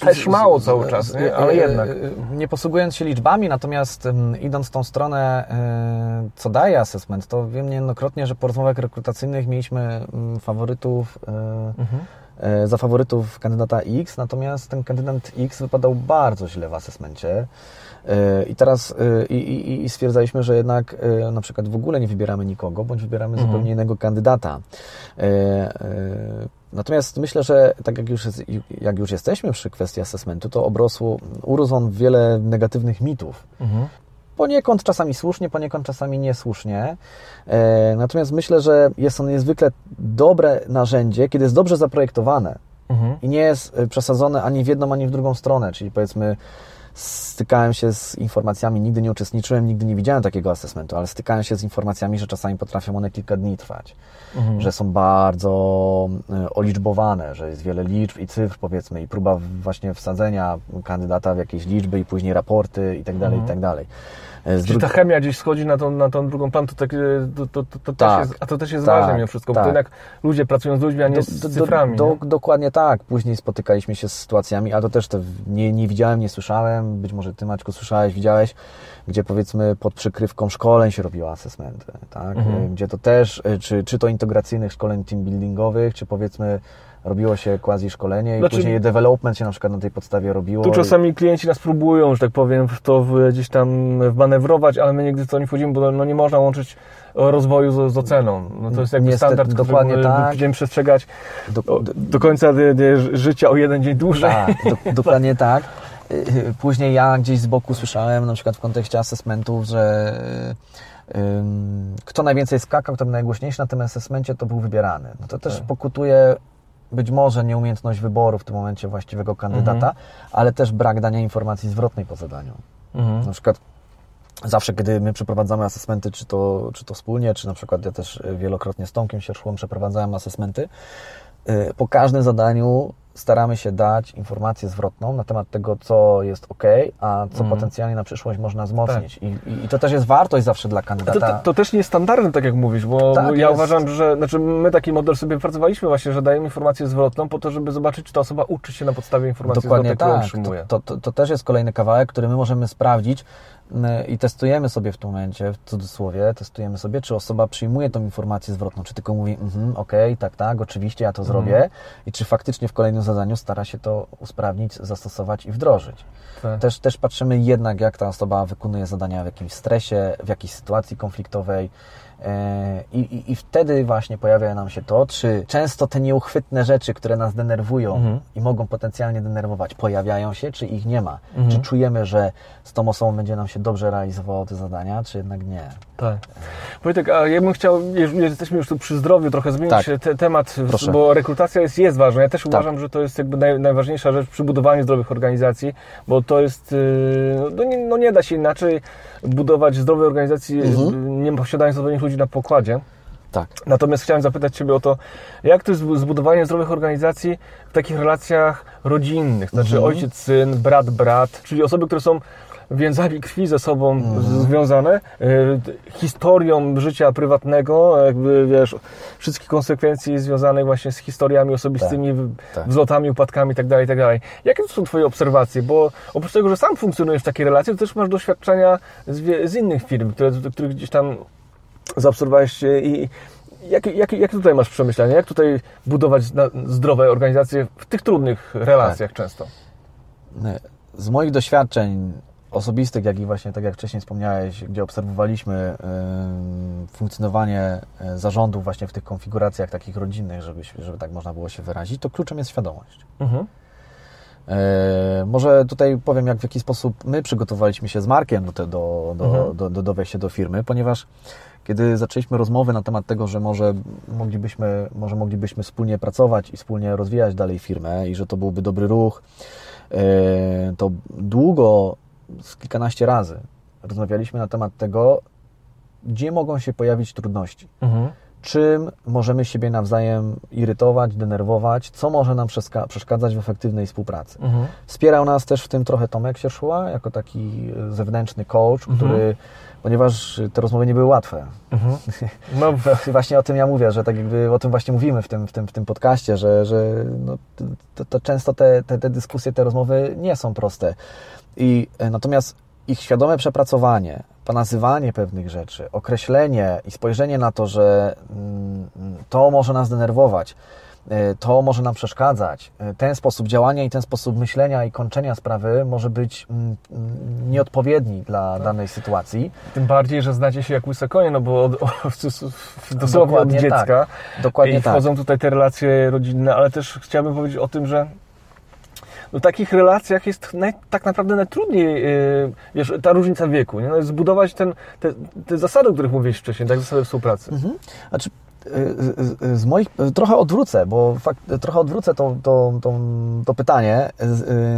też mało cały czas, nie? ale E, jednak. e, Nie posługując się liczbami, natomiast idąc w tą stronę, e, co daje assessment, to wiem niejednokrotnie, że po rozmowach rekrutacyjnych mieliśmy mm, faworytów, Mhm. za faworytów kandydata X, natomiast ten kandydat X wypadał bardzo źle w asesmencie. I teraz i, i, i stwierdzaliśmy, że jednak na przykład w ogóle nie wybieramy nikogo, bądź wybieramy Mhm. zupełnie innego kandydata. E, e, Natomiast myślę, że tak jak już, jak już jesteśmy przy kwestii assessmentu, to obrosło, urósł on wiele negatywnych mitów. Mhm. Poniekąd czasami słusznie, poniekąd czasami niesłusznie. E, natomiast myślę, że jest on niezwykle dobre narzędzie, kiedy jest dobrze zaprojektowane. Mhm. I nie jest y, przesadzone ani w jedną, ani w drugą stronę, czyli powiedzmy stykałem się z informacjami, nigdy nie uczestniczyłem, nigdy nie widziałem takiego assessmentu, ale stykałem się z informacjami, że czasami potrafią one kilka dni trwać, mhm. że są bardzo y, oliczbowane, że jest wiele liczb i cyfr powiedzmy i próba właśnie wsadzenia kandydata w jakieś liczby i później raporty i tak dalej, i mhm. tak E, Czy ta chemia gdzieś schodzi na tą, na tą drugą plan, to, tak, e, to, to, to, to tak, też jest, a to też jest tak, ważne mimo wszystko, tak. bo to jednak ludzie pracują z ludźmi, a nie do, z cyframi. Do, do, dokładnie tak. Później spotykaliśmy się z sytuacjami, ale to też to nie, nie widziałem, nie słyszałem, być może Ty Maćku słyszałeś, widziałeś, gdzie powiedzmy pod przykrywką szkoleń się robiło asesmenty, tak? Mhm. Gdzie to też, e, czy, czy to integracyjnych szkoleń team buildingowych, czy powiedzmy robiło się quasi szkolenie i znaczy, później development się na przykład na tej podstawie robiło. Tu czasami klienci nas próbują, że tak powiem, to gdzieś tam wmanewrować, ale my nigdy w to nie wchodzimy, bo no nie można łączyć rozwoju z, z oceną. No to jest jakby Niestety, standard, dokładnie który tak. będziemy przestrzegać do, do, do końca życia o jeden dzień dłużej. Tak, do, dokładnie tak. Y, y, później ja gdzieś z boku słyszałem, na przykład w kontekście assessmentów, że kto najwięcej skakał, kto był najgłośniejszy na tym assessmencie, to był wybierany. No to też tak. pokutuje być może nieumiejętność wyboru w tym momencie właściwego kandydata, mhm. ale też brak dania informacji zwrotnej po zadaniu. Mhm. Na przykład zawsze, kiedy my przeprowadzamy asesmenty, czy to, czy to wspólnie, czy na przykład ja też wielokrotnie z Tomkiem Sierszłem przeprowadzałem asesmenty, y, po każdym zadaniu staramy się dać informację zwrotną na temat tego, co jest ok, a co mm. potencjalnie na przyszłość można wzmocnić. Tak. I, I, to też jest wartość zawsze dla kandydata. To, to, to też nie jest standardne, tak jak mówisz, bo tak, ja jest... uważam, że znaczy my taki model sobie wypracowaliśmy właśnie, że dajemy informację zwrotną po to, żeby zobaczyć, czy ta osoba uczy się na podstawie informacji Dokładnie zwrotnej, tak. którą otrzymuje. To, to, to też jest kolejny kawałek, który my możemy sprawdzić, i testujemy sobie w tym momencie, w cudzysłowie, testujemy sobie, czy osoba przyjmuje tą informację zwrotną, czy tylko mówi, mhm, okej, okay, tak, tak, oczywiście ja to mhm. zrobię i czy faktycznie w kolejnym zadaniu stara się to usprawnić, zastosować i wdrożyć. Tak. Też, też patrzymy jednak, jak ta osoba wykonuje zadania w jakimś stresie, w jakiejś sytuacji konfliktowej, I, i, I, wtedy właśnie pojawia nam się to, czy często te nieuchwytne rzeczy, które nas denerwują mhm. i mogą potencjalnie denerwować, pojawiają się, czy ich nie ma. Mhm. Czy czujemy, że z tą osobą będzie nam się dobrze realizowało te zadania, czy jednak nie. Tak. Wojtek, a ja bym chciał, jesteśmy już tu przy zdrowiu, trochę zmienić tak. te, temat, Proszę. bo rekrutacja jest, jest ważna. Ja też tak. uważam, że to jest jakby naj, najważniejsza rzecz przy budowaniu zdrowych organizacji, bo to jest, y, no nie, no nie da się inaczej budować zdrowej organizacji, mhm. nie posiadając odpowiednich ludzi na pokładzie. Tak. Natomiast chciałem zapytać Ciebie o to, jak to jest zbudowanie zdrowych organizacji w takich relacjach rodzinnych, znaczy mhm. ojciec, syn, brat, brat, czyli osoby, które są więzami krwi ze sobą mhm. związane, y, historią życia prywatnego, jakby wiesz, wszystkich konsekwencji związanych właśnie z historiami osobistymi, tak, tak. wzlotami, upadkami itd., itd. Jakie to są Twoje obserwacje? Bo oprócz tego, że sam funkcjonujesz w takiej relacji, to też masz doświadczenia z, z innych firm, które, których gdzieś tam zaobserwowałeś i Jakie, jakie, jakie tutaj masz przemyślenia? Jak tutaj budować zdrowe organizacje w tych trudnych relacjach tak. często? Z moich doświadczeń osobistych, jak i właśnie, tak jak wcześniej wspomniałeś, gdzie obserwowaliśmy funkcjonowanie e, zarządów właśnie w tych konfiguracjach takich rodzinnych, żeby, żeby tak można było się wyrazić, to kluczem jest świadomość. Mhm. E, może tutaj powiem, jak w jaki sposób my przygotowaliśmy się z Markiem do, te, do, do, mhm. do, do, do wejścia do firmy, ponieważ kiedy zaczęliśmy rozmowy na temat tego, że może moglibyśmy, może moglibyśmy wspólnie pracować i wspólnie rozwijać dalej firmę i że to byłby dobry ruch, e, to długo z kilkanaście razy rozmawialiśmy na temat tego, gdzie mogą się pojawić trudności. Mhm. Czym możemy siebie nawzajem irytować, denerwować, co może nam przeszkadzać w efektywnej współpracy. Mhm. Wspierał nas też w tym trochę Tomek Sierszła, jako taki zewnętrzny coach, mhm. który, ponieważ te rozmowy nie były łatwe. Mhm. No. właśnie o tym ja mówię, że tak jakby o tym właśnie mówimy w tym, w tym, w tym podcaście, że, że no, to, to często te, te, te dyskusje, te rozmowy nie są proste. I e, natomiast ich świadome przepracowanie, ponazywanie pewnych rzeczy, określenie i spojrzenie na to, że mm, to może nas denerwować, to może nam przeszkadzać. E, ten sposób działania i ten sposób myślenia i kończenia sprawy może być mm, mm, nieodpowiedni dla tak. danej sytuacji. Tym bardziej, że znacie się jak łyse konie, no bo od, dosłownie od dziecka. Tak. Dokładnie I wchodzą tak. tutaj te relacje rodzinne, ale też chciałbym powiedzieć o tym, że no, takich relacjach jest naj, tak naprawdę najtrudniej, yy, wiesz, ta różnica wieku, nie? No, zbudować ten, te, te zasady, o których mówiłeś wcześniej, tak, zasady współpracy. Mhm. Znaczy, z, z moich, trochę odwrócę, bo fakt, trochę odwrócę to, to, to, to pytanie,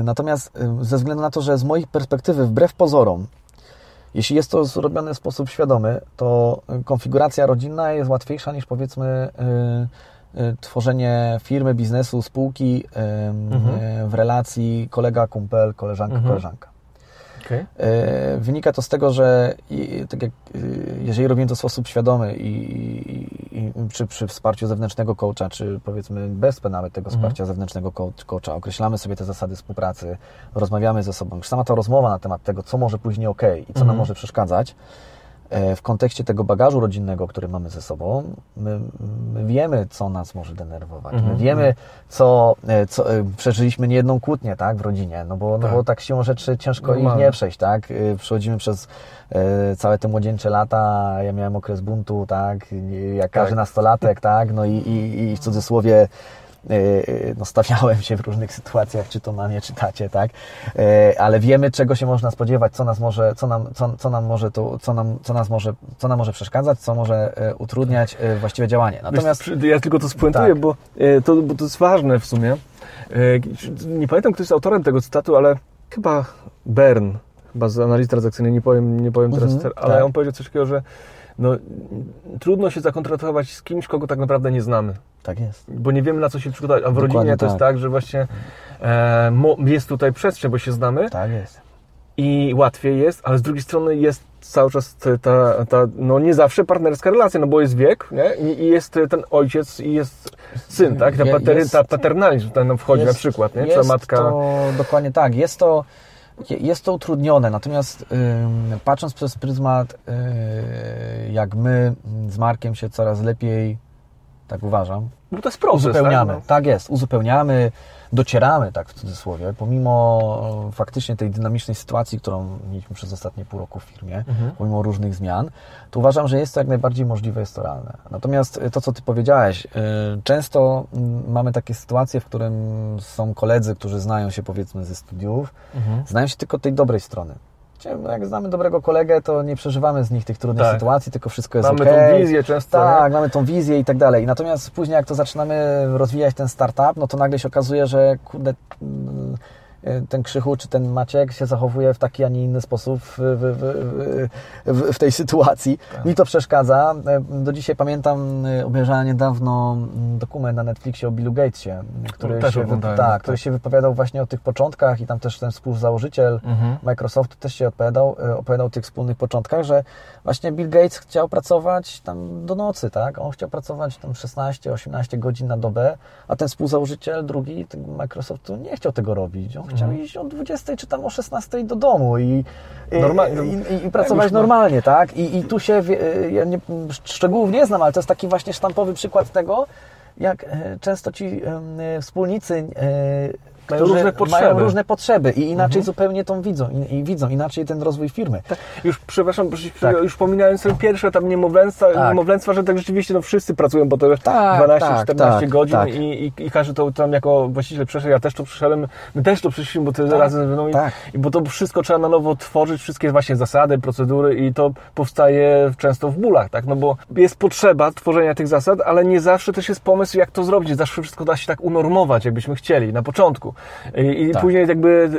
natomiast ze względu na to, że z mojej perspektywy, wbrew pozorom, jeśli jest to zrobione w sposób świadomy, to konfiguracja rodzinna jest łatwiejsza niż powiedzmy tworzenie firmy, biznesu, spółki mhm. w relacji kolega, kumpel, koleżanka, mhm. koleżanka. Okay. E, wynika to z tego, że tak jak, e, jeżeli robimy to w sposób świadomy i, i, i przy, przy, wsparciu zewnętrznego coacha, czy powiedzmy bez nawet tego mhm. wsparcia zewnętrznego coacha, określamy sobie te zasady współpracy, rozmawiamy ze sobą. Już sama ta rozmowa na temat tego, co może później ok i co nam mhm. może przeszkadzać, w kontekście tego bagażu rodzinnego, który mamy ze sobą, my, my wiemy, co nas może denerwować. My mhm, wiemy, mhm. co, e, co e, przeżyliśmy niejedną kłótnię tak, w rodzinie, no bo, tak. no bo tak siłą rzeczy ciężko Normalne. ich nie przejść. Tak? Przechodzimy przez całe te młodzieńcze lata, ja miałem okres buntu, tak, jak każdy tak. nastolatek, tak, no i, i, i w cudzysłowie E, no, stawiałem się w różnych sytuacjach, czy to mamie, czy tacie, tak? E, ale wiemy, czego się można spodziewać, co nas może, co nam, co, co nam może to, co nam, co nas może, co nam może przeszkadzać, co może utrudniać właściwe działanie. Natomiast... ja tylko to spuentuję, tak. bo, to, bo to jest ważne w sumie. Nie pamiętam, kto jest autorem tego cytatu, ale chyba Bern, chyba z analizy transakcyjnej, nie powiem, nie powiem teraz, mhm, ale tak. on powiedział coś takiego, że no, trudno się zakontraktować z kimś, kogo tak naprawdę nie znamy. Tak jest. Bo nie wiemy, na co się przygotować. A w Dokładnie rodzinie to tak. jest tak, że właśnie e, jest tutaj przestrzeń, bo się znamy. Tak jest. I łatwiej jest, ale z drugiej strony jest cały czas ta, ta no nie zawsze partnerska relacja, no bo jest wiek, nie? I, jest ten ojciec i jest syn, tak? Ta, patery, jest, ta paternalizm tam wchodzi jest, na przykład, nie? Czy matka... To, dokładnie tak. Jest to jest to utrudnione, natomiast patrząc przez pryzmat, yy, jak my z Markiem się coraz lepiej, tak uważam, no to jest proces, uzupełniamy. Tak? No. tak jest, uzupełniamy, docieramy, tak w cudzysłowie, pomimo faktycznie tej dynamicznej sytuacji, którą mieliśmy przez ostatnie pół roku w firmie, mhm. pomimo różnych zmian, to uważam, że jest to jak najbardziej możliwe, jest to realne. Natomiast to, co Ty powiedziałeś, y, często mm, mamy takie sytuacje, w którym są koledzy, którzy znają się powiedzmy ze studiów, mhm. znają się tylko tej dobrej strony jak znamy dobrego kolegę, to nie przeżywamy z nich tych trudnych tak. sytuacji, tylko wszystko jest mamy ok. Mamy tą wizję często. Tak, nie? mamy tą wizję i tak dalej. Natomiast później jak to zaczynamy rozwijać ten startup, no to nagle się okazuje, że kurde, mm, ten Krzychu czy ten Maciek się zachowuje w taki, a nie inny sposób w, w, w, w tej sytuacji. Tak. Mi to przeszkadza. E, do dzisiaj pamiętam, e, obejrzałem niedawno dokument na Netflixie o Billu Gatesie, który, no, się, tak, tak, który się wypowiadał właśnie o tych początkach i tam też ten współzałożyciel mhm. Microsoftu też się opowiadał, opowiadał o tych wspólnych początkach, że właśnie Bill Gates chciał pracować tam do nocy, tak? On chciał pracować tam 16-18 godzin na dobę, a ten współzałożyciel drugi Microsoftu nie chciał tego robić. On chciał mhm. iść o 20 czy tam o 16 do domu i, Normal... i, i, i pracować normalnie, tak? I, I tu się, ja nie, szczegółów nie znam, ale to jest taki właśnie sztampowy przykład tego, jak e, często ci wspólnicy mają różne potrzeby. Mają różne potrzeby i inaczej mhm. zupełnie tą widzą i, i, widzą, inaczej ten rozwój firmy. Tak, już, przepraszam, tak. już pominając ten pierwszy etap niemowlęctwa, tak. niemowlęctwa, że tak rzeczywiście no, wszyscy pracują po te tak, 12-14 tak, godzin tak. i, i, i, każdy to tam jako właściciel przeszedł, ja też to przeszedłem, my też to przeszliśmy, bo ty razem ze mną i, bo to wszystko trzeba na nowo tworzyć, wszystkie właśnie zasady, procedury i to powstaje często w bólach, tak, no bo jest potrzeba tworzenia tych zasad, ale nie zawsze też jest pomysł, jak to zrobić, zawsze wszystko da się tak unormować, jakbyśmy chcieli na początku. I, tak. później jakby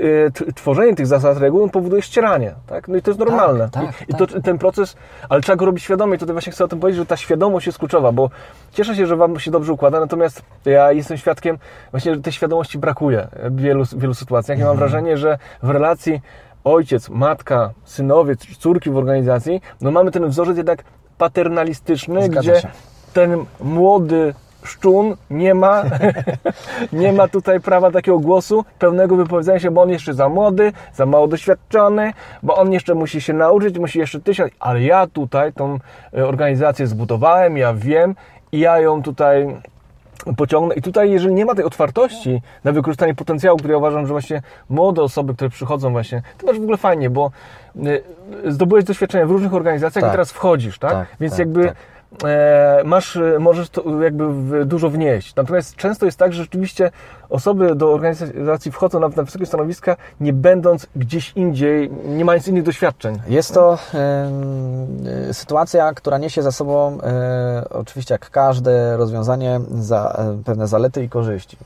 e, tworzenie tych zasad reguł powoduje ścieranie, tak? No i to jest normalne. Tak, tak, I, to, tak. ten proces, ale trzeba go robić świadomie. Tutaj właśnie chcę o tym powiedzieć, że ta świadomość jest kluczowa, bo cieszę się, że Wam się dobrze układa, natomiast ja jestem świadkiem właśnie, że tej świadomości brakuje w wielu, wielu sytuacjach. Ja mam mhm. wrażenie, że w relacji ojciec, matka, synowie, córki w organizacji, no mamy ten wzorzec jednak paternalistyczny, Zgadza gdzie się. ten młody szczun nie ma, nie ma tutaj prawa takiego głosu, pełnego wypowiedzenia się, bo on jeszcze za młody, za mało doświadczony, bo on jeszcze musi się nauczyć, musi jeszcze tysiąc, ale ja tutaj tą e, organizację zbudowałem, ja wiem i ja ją tutaj pociągnę. I tutaj, jeżeli nie ma tej otwartości na wykorzystanie potencjału, który ja uważam, że właśnie młode osoby, które przychodzą właśnie, to masz w ogóle fajnie, bo e, zdobyłeś doświadczenie w różnych organizacjach tak. i teraz wchodzisz, tak? tak Więc tak, jakby tak masz, e, możesz to jakby dużo wnieść. Natomiast często jest tak, że rzeczywiście osoby do organizacji wchodzą na, na wysokie stanowiska, nie będąc gdzieś indziej, nie mając innych doświadczeń. Jest to e, sytuacja, która niesie za sobą e, oczywiście jak każde rozwiązanie za, e, pewne zalety i korzyści.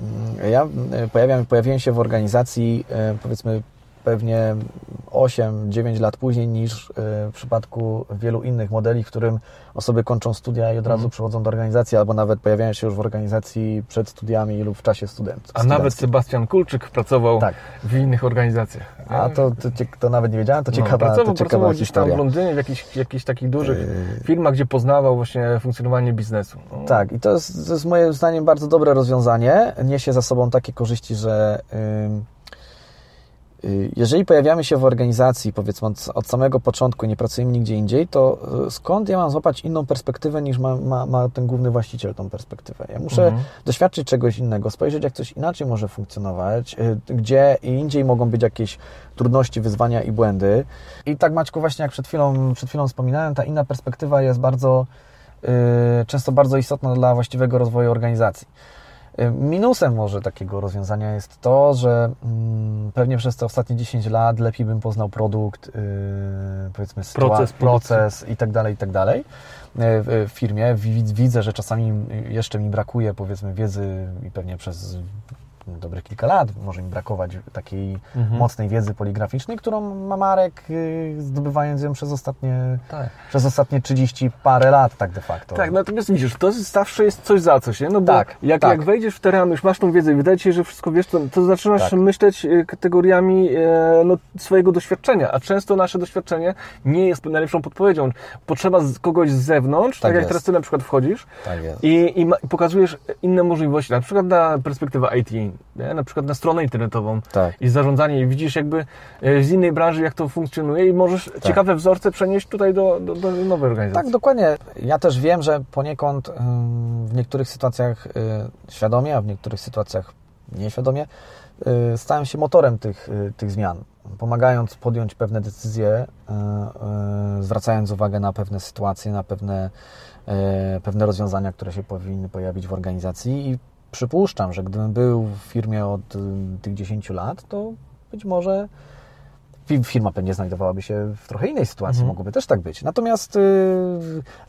Ja e, pojawiam, pojawiłem się w organizacji powiedzmy pewnie 8-9 lat później niż e, w przypadku wielu innych modeli, w którym osoby kończą studia i od razu mhm. przychodzą do organizacji, albo nawet pojawiają się już w organizacji przed studiami lub w czasie student. A nawet Sebastian Kulczyk pracował tak. w innych organizacjach. A to, to, to, nawet nie wiedziałem, to no, ciekawa, no, pracował, to ciekawa pracował historia. Tam w Londynie, w jakichś, jakichś takich dużych yy... firmach, gdzie poznawał właśnie funkcjonowanie biznesu. No. Tak, i to jest, to jest moim zdaniem bardzo dobre rozwiązanie. Niesie za sobą takie korzyści, że... Yy Y, jeżeli pojawiamy się w organizacji, powiedzmy od, od, samego początku, nie pracujemy nigdzie indziej, to y, skąd ja mam złapać inną perspektywę niż ma, ma, ma ten główny właściciel tą perspektywę? Ja muszę mhm. doświadczyć czegoś innego, spojrzeć jak coś inaczej może funkcjonować, y, gdzie indziej mogą być jakieś trudności, wyzwania i błędy. I tak Maćku, właśnie jak przed chwilą, przed chwilą wspominałem, ta inna perspektywa jest bardzo, często bardzo istotna dla właściwego rozwoju organizacji. Y, minusem może takiego rozwiązania jest to, że mm, pewnie przez te ostatnie 10 lat lepiej bym poznał produkt, y, powiedzmy proces, proces i tak dalej, i tak dalej y, w firmie. Widzę, że czasami jeszcze mi brakuje powiedzmy wiedzy i pewnie przez dobrych kilka lat, może mi brakować takiej mhm. mocnej wiedzy poligraficznej, którą ma Marek, y, zdobywając ją przez ostatnie, tak. przez ostatnie 30 parę lat tak de facto. Tak, natomiast widzisz, to zawsze jest coś za coś, nie? No bo tak, jak, tak. jak wejdziesz w teren, już masz tą wiedzę i wydaje Ci się, że wszystko wiesz, to, to zaczynasz tak. myśleć y, kategoriami e, no, swojego doświadczenia, a często nasze doświadczenie nie jest najlepszą podpowiedzią. Potrzeba kogoś z zewnątrz, tak, tak jak teraz Ty na przykład wchodzisz i, i, i pokazujesz inne możliwości, na przykład na perspektywę IT, nie? na przykład na stronę internetową tak. i zarządzanie i widzisz jakby e, z innej branży, jak to funkcjonuje i możesz tak. ciekawe wzorce przenieść tutaj do, do, do, nowej organizacji. Tak, dokładnie. Ja też wiem, że poniekąd w niektórych sytuacjach y, świadomie, a w niektórych sytuacjach nieświadomie y, stałem się motorem tych, tych zmian, pomagając podjąć pewne decyzje, zwracając uwagę na pewne sytuacje, na pewne pewne rozwiązania, które się powinny pojawić w organizacji i przypuszczam, że gdybym był w firmie od y, tych 10 lat, to być może firma pewnie znajdowałaby się w trochę innej sytuacji, mhm. mogłoby też tak być. Natomiast y,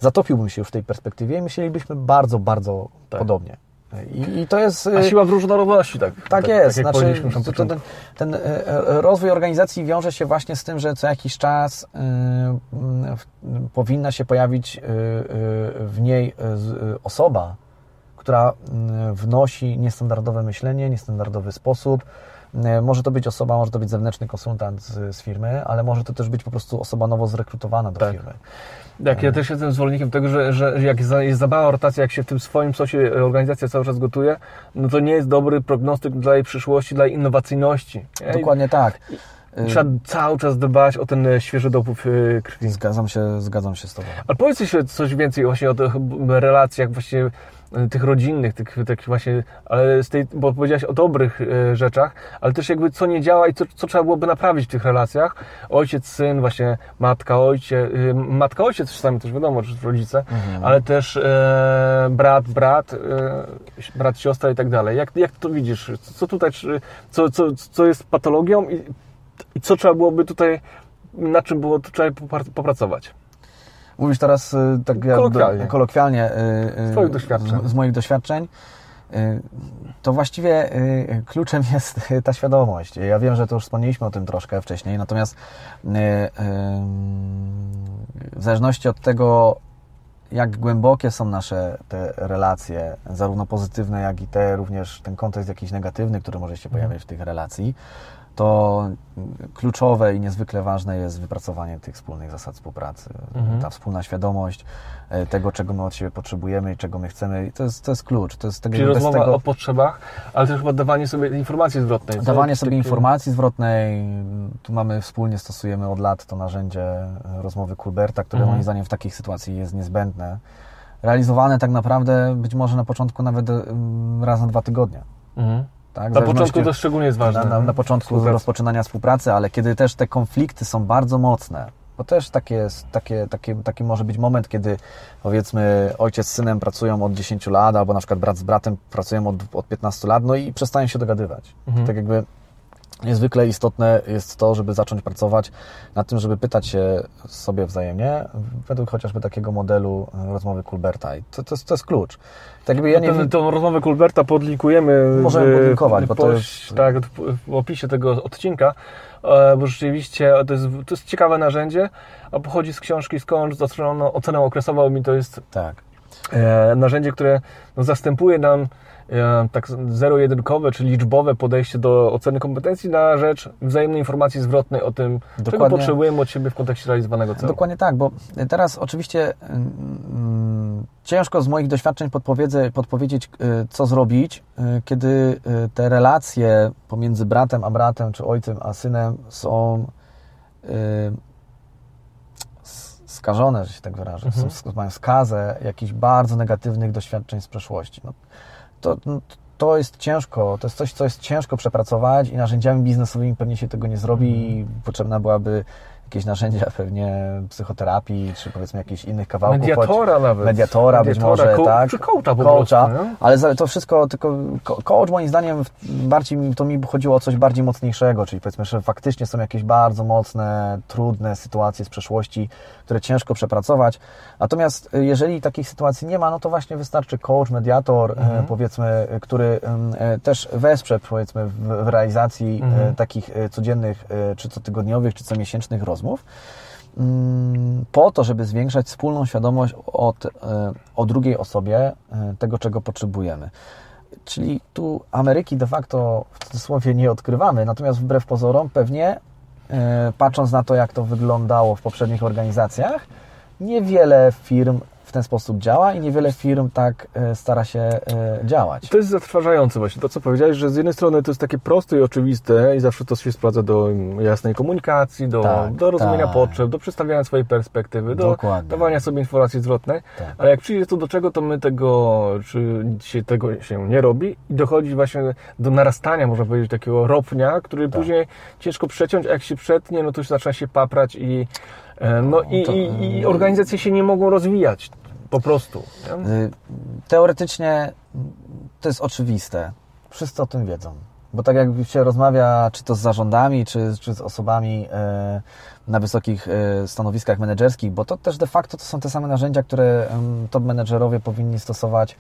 zatopiłbym się już w tej perspektywie i myślelibyśmy bardzo, bardzo tak. podobnie. I, I, to jest. A siła w różnorodności, tak? Tak, tak jest. Tak znaczy, to, ten, ten, e, e, rozwój organizacji wiąże się właśnie z tym, że co jakiś czas y, y, powinna się pojawić y, w niej osoba, która mm, wnosi niestandardowe myślenie, niestandardowy sposób. Mm, może to być osoba, może to być zewnętrzny konsultant z, z firmy, ale może to też być po prostu osoba nowo zrekrutowana do tak. firmy. Tak, ja też jestem zwolennikiem tego, że, że jak jest za mała rotacja, jak się w tym swoim sosie organizacja cały czas gotuje, no to nie jest dobry prognostyk dla jej przyszłości, dla jej innowacyjności. Dokładnie tak. Trzeba cały czas dbać o ten świeży dopływ y, krwi. Zgadzam się, zgadzam się z Tobą. Ale powiedz jeszcze coś więcej właśnie o tych relacjach właśnie tych rodzinnych, tych, właśnie, ale z tej, bo powiedziałeś o dobrych e, rzeczach, ale też jakby co nie działa i co, co trzeba byłoby naprawić w tych relacjach. Ojciec, syn, właśnie matka, ojciec, y, matka, ojciec czasami też wiadomo, że rodzice, mhm. ale też e, brat, brat, e, brat, siostra i tak dalej. Jak, jak to widzisz? Co tutaj, co, co, co jest patologią i, i co trzeba byłoby tutaj, na czym było trzeba popracować? Mówisz teraz y, tak kolokwialnie, kolokwialnie y, y, z, doświadczeń. z moich doświadczeń to właściwie kluczem jest ta świadomość. Ja wiem, że to już wspomnieliśmy o tym troszkę wcześniej, natomiast w zależności od tego, jak głębokie są nasze te relacje, zarówno pozytywne, jak i te również ten kontekst jakiś negatywny, który może się pojawiać w tych relacji, to kluczowe i niezwykle ważne jest wypracowanie tych wspólnych zasad współpracy. Mhm. Ta wspólna świadomość e, tego, czego my od siebie potrzebujemy i czego my chcemy. To jest, to jest klucz. To jest tego, Czyli rozmowa tego... o potrzebach, ale też chyba dawanie sobie informacji zwrotnej. Dawanie sobie informacji zwrotnej. Tu mamy, wspólnie stosujemy od lat to narzędzie rozmowy Kulberta, które mhm. moim zdaniem w takich sytuacji jest niezbędne. Realizowane tak naprawdę być może na początku nawet mm, raz na dwa tygodnie. Mhm. Tak? Na początku to szczególnie jest ważne. Na, na, na początku rozpoczynania współpracy, ale kiedy też te konflikty są bardzo mocne, bo też takie, takie, takie, taki może być moment, kiedy powiedzmy ojciec z synem pracują od 10 lat, albo na przykład brat z bratem pracują od, od 15 lat, no i przestają się dogadywać. Tak jakby niezwykle istotne jest to, żeby zacząć pracować nad tym, żeby pytać się sobie wzajemnie, według chociażby takiego modelu e, rozmowy Kulberta. I to, to, jest, to jest klucz. Tak jakby ja nie Ten, tą rozmowę Kulberta podlinkujemy. Możemy podlinkować, bo to jest- Tak, w- opisie tego odcinka, e, bo rzeczywiście to jest, to jest ciekawe narzędzie, a pochodzi z książki Skąd zastrzeżono ocenę okresową i to jest Tak. e, narzędzie, które no, zastępuje nam e, tak zero-jedynkowe czy liczbowe podejście do oceny kompetencji na rzecz wzajemnej informacji zwrotnej o tym, czego Dokładnie. potrzebujemy od siebie w kontekście realizowanego celu. Dokładnie tak, bo teraz oczywiście mm, ciężko z moich doświadczeń podpowiedzieć, y, co zrobić, y, kiedy te relacje pomiędzy bratem a bratem, czy ojcem a synem są y, skażone, że się tak wyrażę, są, sk- mają skazę jakichś bardzo negatywnych doświadczeń z przeszłości. No, to, no, to jest ciężko, to jest coś, co jest ciężko przepracować i narzędziami biznesowymi pewnie się tego nie zrobi i potrzebna byłaby jakieś narzędzia pewnie psychoterapii, czy powiedzmy jakichś innych kawałków. Mediatora choć- nawet. Mediatora, być Mediatora, może, ko- tak. czy coacha po Coacha, prostu, nie? ale to wszystko, tylko ko- coach moim zdaniem bardziej to mi chodziło o coś bardziej mocniejszego, czyli powiedzmy, że faktycznie są jakieś bardzo mocne, trudne sytuacje z przeszłości, które ciężko przepracować. Natomiast y, jeżeli takich sytuacji nie ma, no to właśnie wystarczy coach, mediator, Mhm. e, powiedzmy, y, który też wesprze powiedzmy w, realizacji Mhm. takich codziennych, czy cotygodniowych, czy comiesięcznych rozmów mm, po to, żeby zwiększać wspólną świadomość od, e, o drugiej osobie e, tego, czego potrzebujemy. Czyli tu Ameryki de facto w cudzysłowie nie odkrywamy, natomiast wbrew pozorom pewnie, e, patrząc na to, jak to wyglądało w poprzednich organizacjach, niewiele firm w ten sposób działa i niewiele firm tak e, stara się e, działać. To jest zatrważające właśnie, to co powiedziałeś, że z jednej strony to jest takie proste i oczywiste i zawsze to się sprawdza do mm, jasnej komunikacji, do, Tak, do rozumienia tak. potrzeb, do przedstawiania swojej perspektywy, do Dokładnie. dawania sobie informacji zwrotnej, Tak. ale jak przyjdzie to do czego, to my tego, czy się tego się nie robi i dochodzi właśnie do narastania, można powiedzieć, takiego ropnia, który Tak. później ciężko przeciąć, a jak się przetnie, no to już zaczyna się paprać i e, no i, to- i, i organizacje się nie mogą rozwijać po prostu. Nie? Y, Teoretycznie to jest oczywiste. Wszyscy o tym wiedzą. Bo tak jak się rozmawia, czy to z zarządami, czy, czy z osobami e, na wysokich e, stanowiskach menedżerskich, bo to też de facto to są te same narzędzia, które top menedżerowie powinni stosować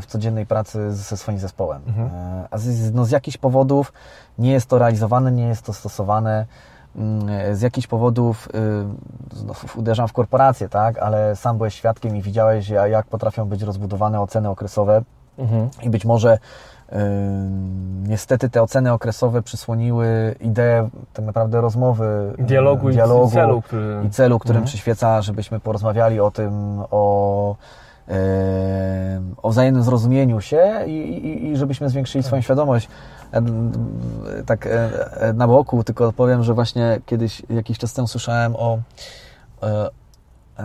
w codziennej pracy ze swoim zespołem. E, A z, no, z jakichś powodów nie jest to realizowane, nie jest to stosowane. Mm, Z jakichś powodów y, znów uderzam w korporacje, tak, ale sam byłeś świadkiem i widziałeś, ja- jak potrafią być rozbudowane oceny okresowe Mhm. i być może y, niestety te oceny okresowe przysłoniły ideę tak naprawdę rozmowy, y, Dialogu, dialogu i celu, który... i celu, którym Mhm. przyświeca, żebyśmy porozmawiali o tym, o, o wzajemnym zrozumieniu się i, i, i żebyśmy zwiększyli swoją świadomość. E, m, Tak e, e, na boku, tylko powiem, że właśnie kiedyś, jakiś czas temu słyszałem o, e,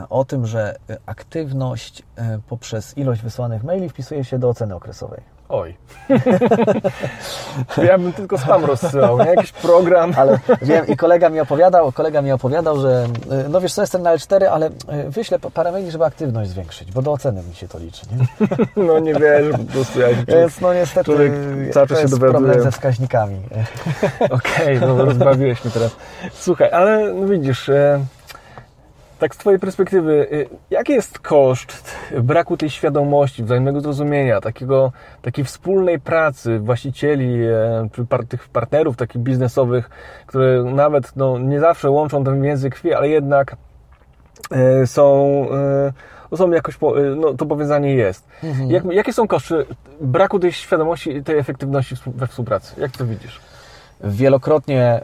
o tym, że aktywność e, poprzez ilość wysłanych maili wpisuje się do oceny okresowej. Oj. ja bym tylko spam rozsyłał, nie? Jakiś program. Ale wiem, i kolega mi opowiadał, kolega mi opowiadał, że y, no wiesz co, jestem na L4, ale y, wyślę pa- parę maili, żeby aktywność zwiększyć, bo do oceny mi się to liczy, nie? No nie wiesz, po prostu ja Więc no niestety człowiek cały czas się dowiaduje. problem ze wskaźnikami. Okej, no rozbawiłeś mnie teraz. Słuchaj, ale no widzisz, e, tak z Twojej perspektywy, e, jaki jest koszt braku tej świadomości, wzajemnego zrozumienia, takiego, takiej wspólnej pracy właścicieli, e, czy par, tych partnerów takich biznesowych, które nawet no, nie zawsze łączą ten więzy krwi, ale jednak e, są, e, są jakoś, e, no, to powiązanie jest. Jak, jakie są koszty braku tej świadomości i tej efektywności we współpracy? Jak to widzisz? Wielokrotnie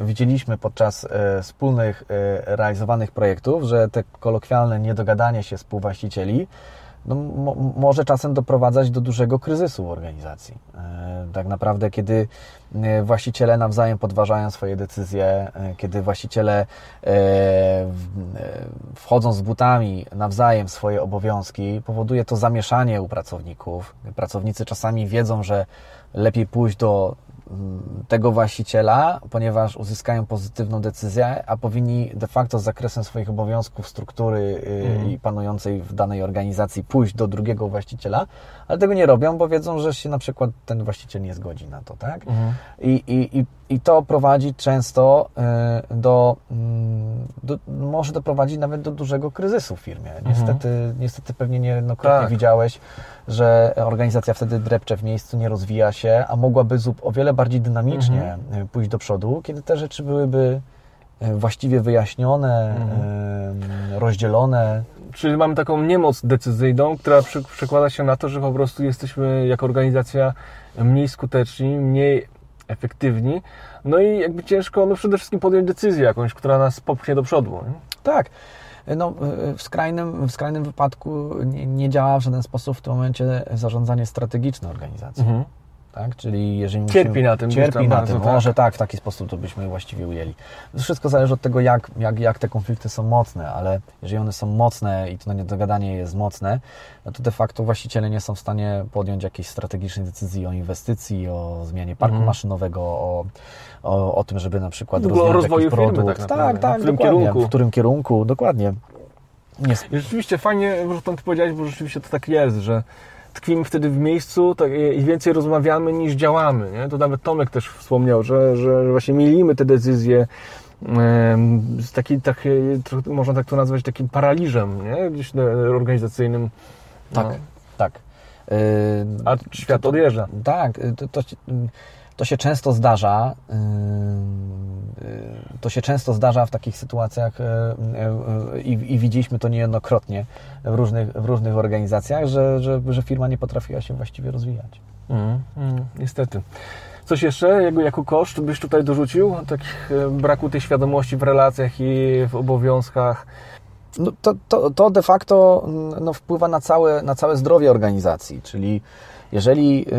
y, widzieliśmy podczas y, wspólnych y, realizowanych projektów, że te kolokwialne niedogadanie się współwłaścicieli no, mo, może czasem doprowadzać do dużego kryzysu w organizacji. Tak naprawdę, kiedy właściciele nawzajem podważają swoje decyzje, kiedy właściciele wchodzą z butami nawzajem swoje obowiązki, powoduje to zamieszanie u pracowników. Pracownicy czasami wiedzą, że lepiej pójść do tego właściciela, ponieważ uzyskają pozytywną decyzję, a powinni de facto z zakresem swoich obowiązków, struktury mm. i panującej w danej organizacji pójść do drugiego właściciela, ale tego nie robią, bo wiedzą, że się na przykład ten właściciel nie zgodzi na to, tak? Mm. I, i, i, I to prowadzi często y, do, mm, do, może doprowadzić nawet do dużego kryzysu w firmie. Mhm. Niestety, mm. niestety pewnie niejednokrotnie tak. widziałeś, że organizacja wtedy drepcze w miejscu, nie rozwija się, a mogłaby o wiele bardziej dynamicznie mhm. pójść do przodu, kiedy te rzeczy byłyby e, właściwie wyjaśnione, mhm. rozdzielone. Czyli mamy taką niemoc decyzyjną, która przekłada się na to, że po prostu jesteśmy jako organizacja mniej skuteczni, mniej efektywni, no i jakby ciężko no przede wszystkim podjąć decyzję jakąś, która nas popchnie do przodu. Nie? Tak no, w, skrajnym, w skrajnym wypadku nie, nie, działa w żaden sposób w tym momencie zarządzanie strategiczne organizacji. Mhm. Tak? Czyli jeżeli cierpi musimy, na tym. Cierpi na tym. Tak. Może tak, w taki sposób to byśmy właściwie ujęli. To wszystko zależy od tego, jak, jak, jak te konflikty są mocne, ale jeżeli one są mocne i to niedogadanie jest mocne, no to de facto właściciele nie są w stanie podjąć jakiejś strategicznej decyzji o inwestycji, o zmianie parku mhm. maszynowego, o, o, o tym, żeby na przykład rozwijać rozwoju jakiś produkt. tak, tak, tak, w którym kierunku. W którym kierunku, dokładnie. Nie. Rzeczywiście fajnie, że Pan to powiedziałeś, bo rzeczywiście to tak jest, że tkwimy wtedy w miejscu tak, i więcej rozmawiamy niż działamy. Nie? To nawet Tomek też wspomniał, że, że właśnie mielimy te decyzje z taki, taki, można tak to nazwać takim paraliżem nie? Gdzieś organizacyjnym. Tak, no. tak. A świat to, odjeżdża. Tak, to, to, to się często zdarza. To się często zdarza w takich sytuacjach i, i widzieliśmy to niejednokrotnie w różnych, w różnych organizacjach, że, że, że firma nie potrafiła się właściwie rozwijać. Mm, mm, niestety. Coś jeszcze jako, jako koszt byś tutaj dorzucił? Takich braku tej świadomości w relacjach i w obowiązkach? No to, to, to de facto no, wpływa na całe, na całe zdrowie organizacji, czyli jeżeli y, y,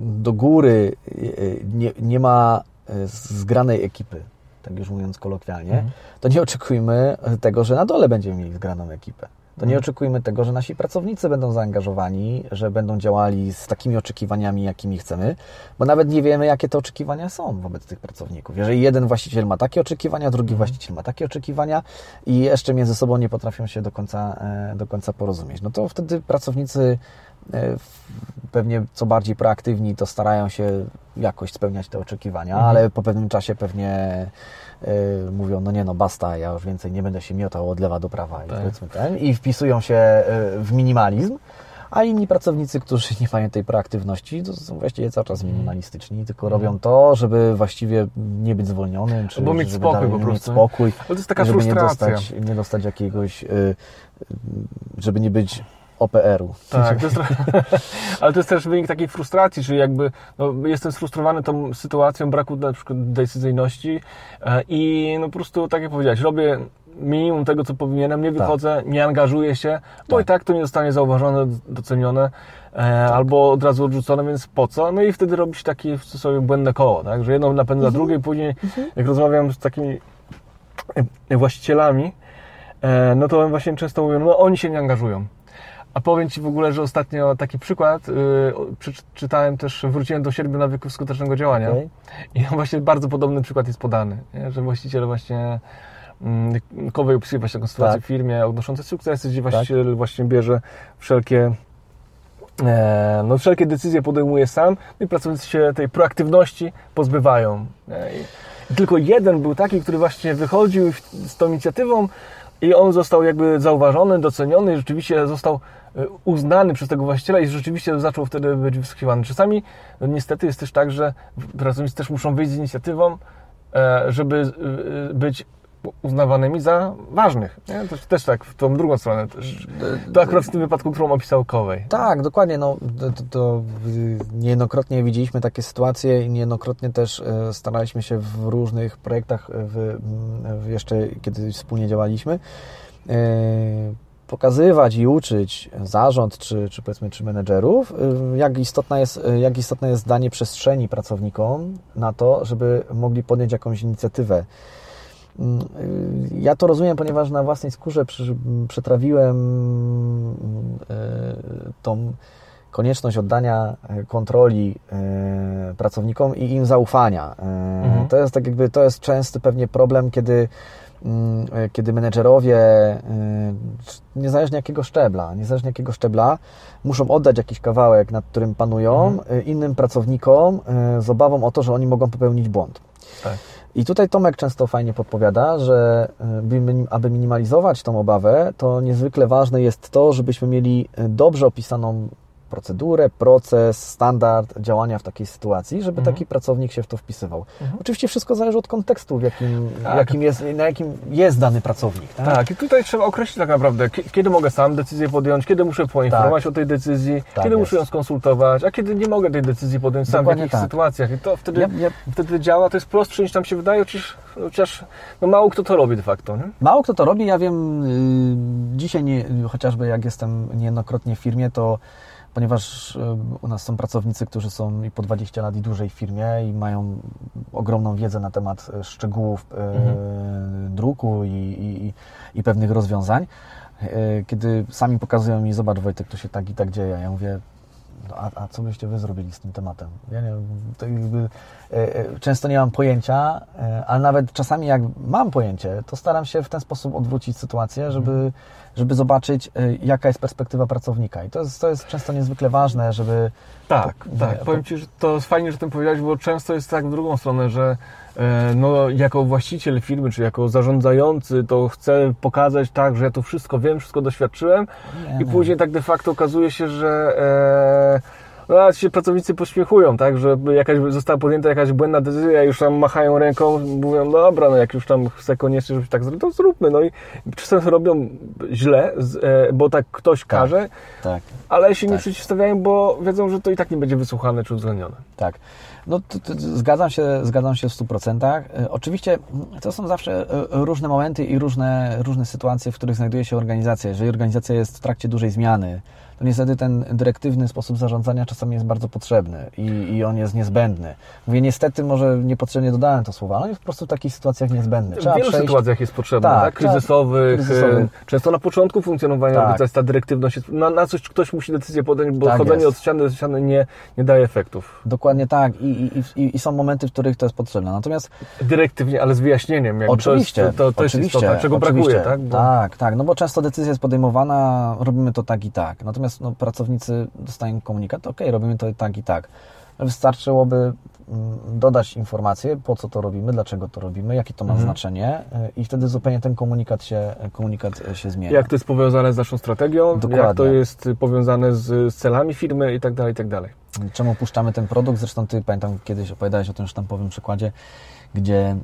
do góry y, nie, nie ma zgranej ekipy, tak już mówiąc kolokwialnie, mhm. to nie oczekujmy tego, że na dole będziemy mieli zgraną ekipę. To nie mhm. oczekujmy tego, że nasi pracownicy będą zaangażowani, że będą działali z takimi oczekiwaniami, jakimi chcemy, bo nawet nie wiemy, jakie te oczekiwania są wobec tych pracowników. Jeżeli jeden właściciel ma takie oczekiwania, drugi mhm. właściciel ma takie oczekiwania i jeszcze między sobą nie potrafią się do końca, e, do końca porozumieć, no to wtedy pracownicy pewnie co bardziej proaktywni, to starają się jakoś spełniać te oczekiwania, mhm. ale po pewnym czasie pewnie y, mówią, no nie no, basta, ja już więcej nie będę się miotał od lewa do prawa tak. i, powiedzmy ten, i wpisują się e, w minimalizm, a inni pracownicy, którzy nie mają tej proaktywności, to są właściwie cały czas mhm. minimalistyczni, tylko mhm. robią to, żeby właściwie nie być zwolnionym, czy Bo mieć żeby spokój po prostu. Mieć spokój, Ale to jest taka żeby frustracja. nie dostać, nie dostać jakiegoś, żeby nie być OPR-u. Tak, to jest ale to jest też wynik takiej frustracji, czyli jakby no, jestem sfrustrowany tą sytuacją braku na przykład decyzyjności e, i no po prostu, tak jak powiedziałeś, robię minimum tego, co powinienem, nie tak. wychodzę, tak. nie angażuję się, bo tak. i tak to nie zostanie zauważone, docenione e, tak. albo od razu odrzucone, więc po co? No i wtedy robi się takie w cudzysłowie błędne koło, tak? że jedno napędza mhm. drugie później mhm. jak rozmawiam z takimi e, właścicielami, no to właśnie często mówią, no oni się nie angażują. A powiem Ci w ogóle, że ostatnio taki przykład, yy, przeczytałem też, wróciłem do sierpnia nawyków skutecznego działania okay. i właśnie bardzo podobny przykład jest podany, nie? że właściciel właśnie yy, Kowej opisuje właśnie taką sytuację tak. w firmie odnoszącej sukcesy, gdzie właściciel tak. właśnie bierze wszelkie e, no, wszelkie decyzje podejmuje sam no i pracownicy się tej proaktywności pozbywają. I tylko jeden był taki, który właśnie wychodził z tą inicjatywą i on został jakby zauważony, doceniony i rzeczywiście został uznany przez tego właściciela i rzeczywiście zaczął wtedy być wysłuchiwany. Czasami no niestety jest też tak, że pracownicy też muszą wyjść z inicjatywą, e, żeby e, być uznawanymi za ważnych. Nie? To też tak, w tą drugą stronę. To akurat w tym wypadku, którą opisał Kowej. Tak, dokładnie. No, to, to niejednokrotnie widzieliśmy takie sytuacje i niejednokrotnie też e, staraliśmy się w różnych projektach, w, w jeszcze kiedy wspólnie działaliśmy, e, pokazywać i uczyć zarząd, czy, czy powiedzmy, czy menedżerów, e, jak istotna jest, jak istotne jest danie przestrzeni pracownikom na to, żeby mogli podjąć jakąś inicjatywę Mm, y, ja to rozumiem, ponieważ na własnej skórze przetrawiłem y, tą konieczność oddania kontroli pracownikom i im zaufania. Mhm. To jest tak jakby, to jest częsty pewnie problem, kiedy kiedy menedżerowie, e, niezależnie jakiego szczebla, niezależnie jakiego szczebla, muszą oddać jakiś kawałek, nad którym panują Mhm. e, innym pracownikom e, z obawą o to, że oni mogą popełnić błąd. Tak. I tutaj Tomek często fajnie podpowiada, że aby minimalizować tą obawę, to niezwykle ważne jest to, żebyśmy mieli dobrze opisaną procedurę, proces, standard działania w takiej sytuacji, żeby Mhm. taki pracownik się w to wpisywał. Mhm. Oczywiście wszystko zależy od kontekstu, w jakim, Tak. jakim jest, na jakim jest dany pracownik. Tak? Tak, i tutaj trzeba określić tak naprawdę, ki- kiedy mogę sam decyzję podjąć, kiedy muszę poinformować o tej decyzji, Tak kiedy jest. muszę ją skonsultować, a kiedy nie mogę tej decyzji podjąć sam, w Dokładnie jakich tak. sytuacjach. I to wtedy, Ja, ja, wtedy działa, to jest prostsze niż nam się wydaje, chociaż, chociaż no mało kto to robi de facto. Nie? Mało kto to robi, ja wiem, y, dzisiaj nie, chociażby jak jestem niejednokrotnie w firmie, to ponieważ u nas są pracownicy, którzy są i po 20 lat i dłużej w firmie i mają ogromną wiedzę na temat y, szczegółów y, Mhm. druku i, i, i pewnych rozwiązań, y, kiedy sami pokazują mi, zobacz Wojtek, to się tak i tak dzieje, ja mówię, a, a co byście Wy zrobili z tym tematem? Ja nie, jakby, e, e, często nie mam pojęcia, e, ale nawet czasami jak mam pojęcie, to staram się w ten sposób odwrócić sytuację, żeby, żeby zobaczyć, jaka jest perspektywa pracownika. I to jest, to jest często niezwykle ważne, żeby... Tak, Po- tak. po- Powiem Ci, że to jest fajnie, że tym powiedziałeś, bo często jest tak w drugą stronę, że no, jako właściciel firmy, czy jako zarządzający, to chcę pokazać tak, że ja to wszystko wiem, wszystko doświadczyłem Nie, i nie. później tak de facto okazuje się, że e, no, się pracownicy pośmiechują, tak, że jakaś została podjęta jakaś błędna decyzja, już tam machają ręką, mówią, dobra, no jak już tam chcę koniecznie, żeby tak zrobić, to zróbmy, no i czasem robią źle, e, bo tak ktoś każe, Tak. ale się nie Tak. przeciwstawiają, bo wiedzą, że to i tak nie będzie wysłuchane czy uwzględnione. Tak. No, to, to, zgadzam, się, zgadzam się w 100%. E, Oczywiście to są zawsze e, różne momenty i różne, różne sytuacje, w których znajduje się organizacja. Jeżeli organizacja jest w trakcie dużej zmiany, to niestety ten dyrektywny sposób zarządzania czasami jest bardzo potrzebny i, i on jest niezbędny. Mówię niestety, może niepotrzebnie dodałem to słowo, ale on jest po prostu w takich sytuacjach niezbędny. w wielu sytuacjach jest potrzebna, tak, Tak, kryzysowych, kryzysowych. e, często na początku funkcjonowania Tak. organizacji ta dyrektywność jest, na, na coś ktoś musi decyzję podjąć, bo Tak chodzenie jest. od ściany do ściany nie, nie daje efektów. Dokładnie tak. I, i, i, są momenty, w których to jest potrzebne. Natomiast Dyrektywnie, ale z wyjaśnieniem. Jakby Oczywiście, To jest, to, to jest oczywiście, istota, czego oczywiście. brakuje, tak? Bo, Tak, tak, no bo często decyzja jest podejmowana, robimy to tak i tak. Natomiast no, pracownicy dostają komunikat, ok, robimy to tak i tak. Wystarczyłoby mm, dodać informację, po co to robimy, dlaczego to robimy, jakie to ma Mhm. znaczenie y, i wtedy zupełnie ten komunikat się, komunikat się zmienia. Jak to jest powiązane z naszą strategią, jak to Dokładnie. jest powiązane z, z celami firmy i tak dalej, i tak dalej. Czemu puszczamy ten produkt? Zresztą Ty, pamiętam, kiedyś opowiadałeś o tym sztampowym przykładzie, gdzie mm,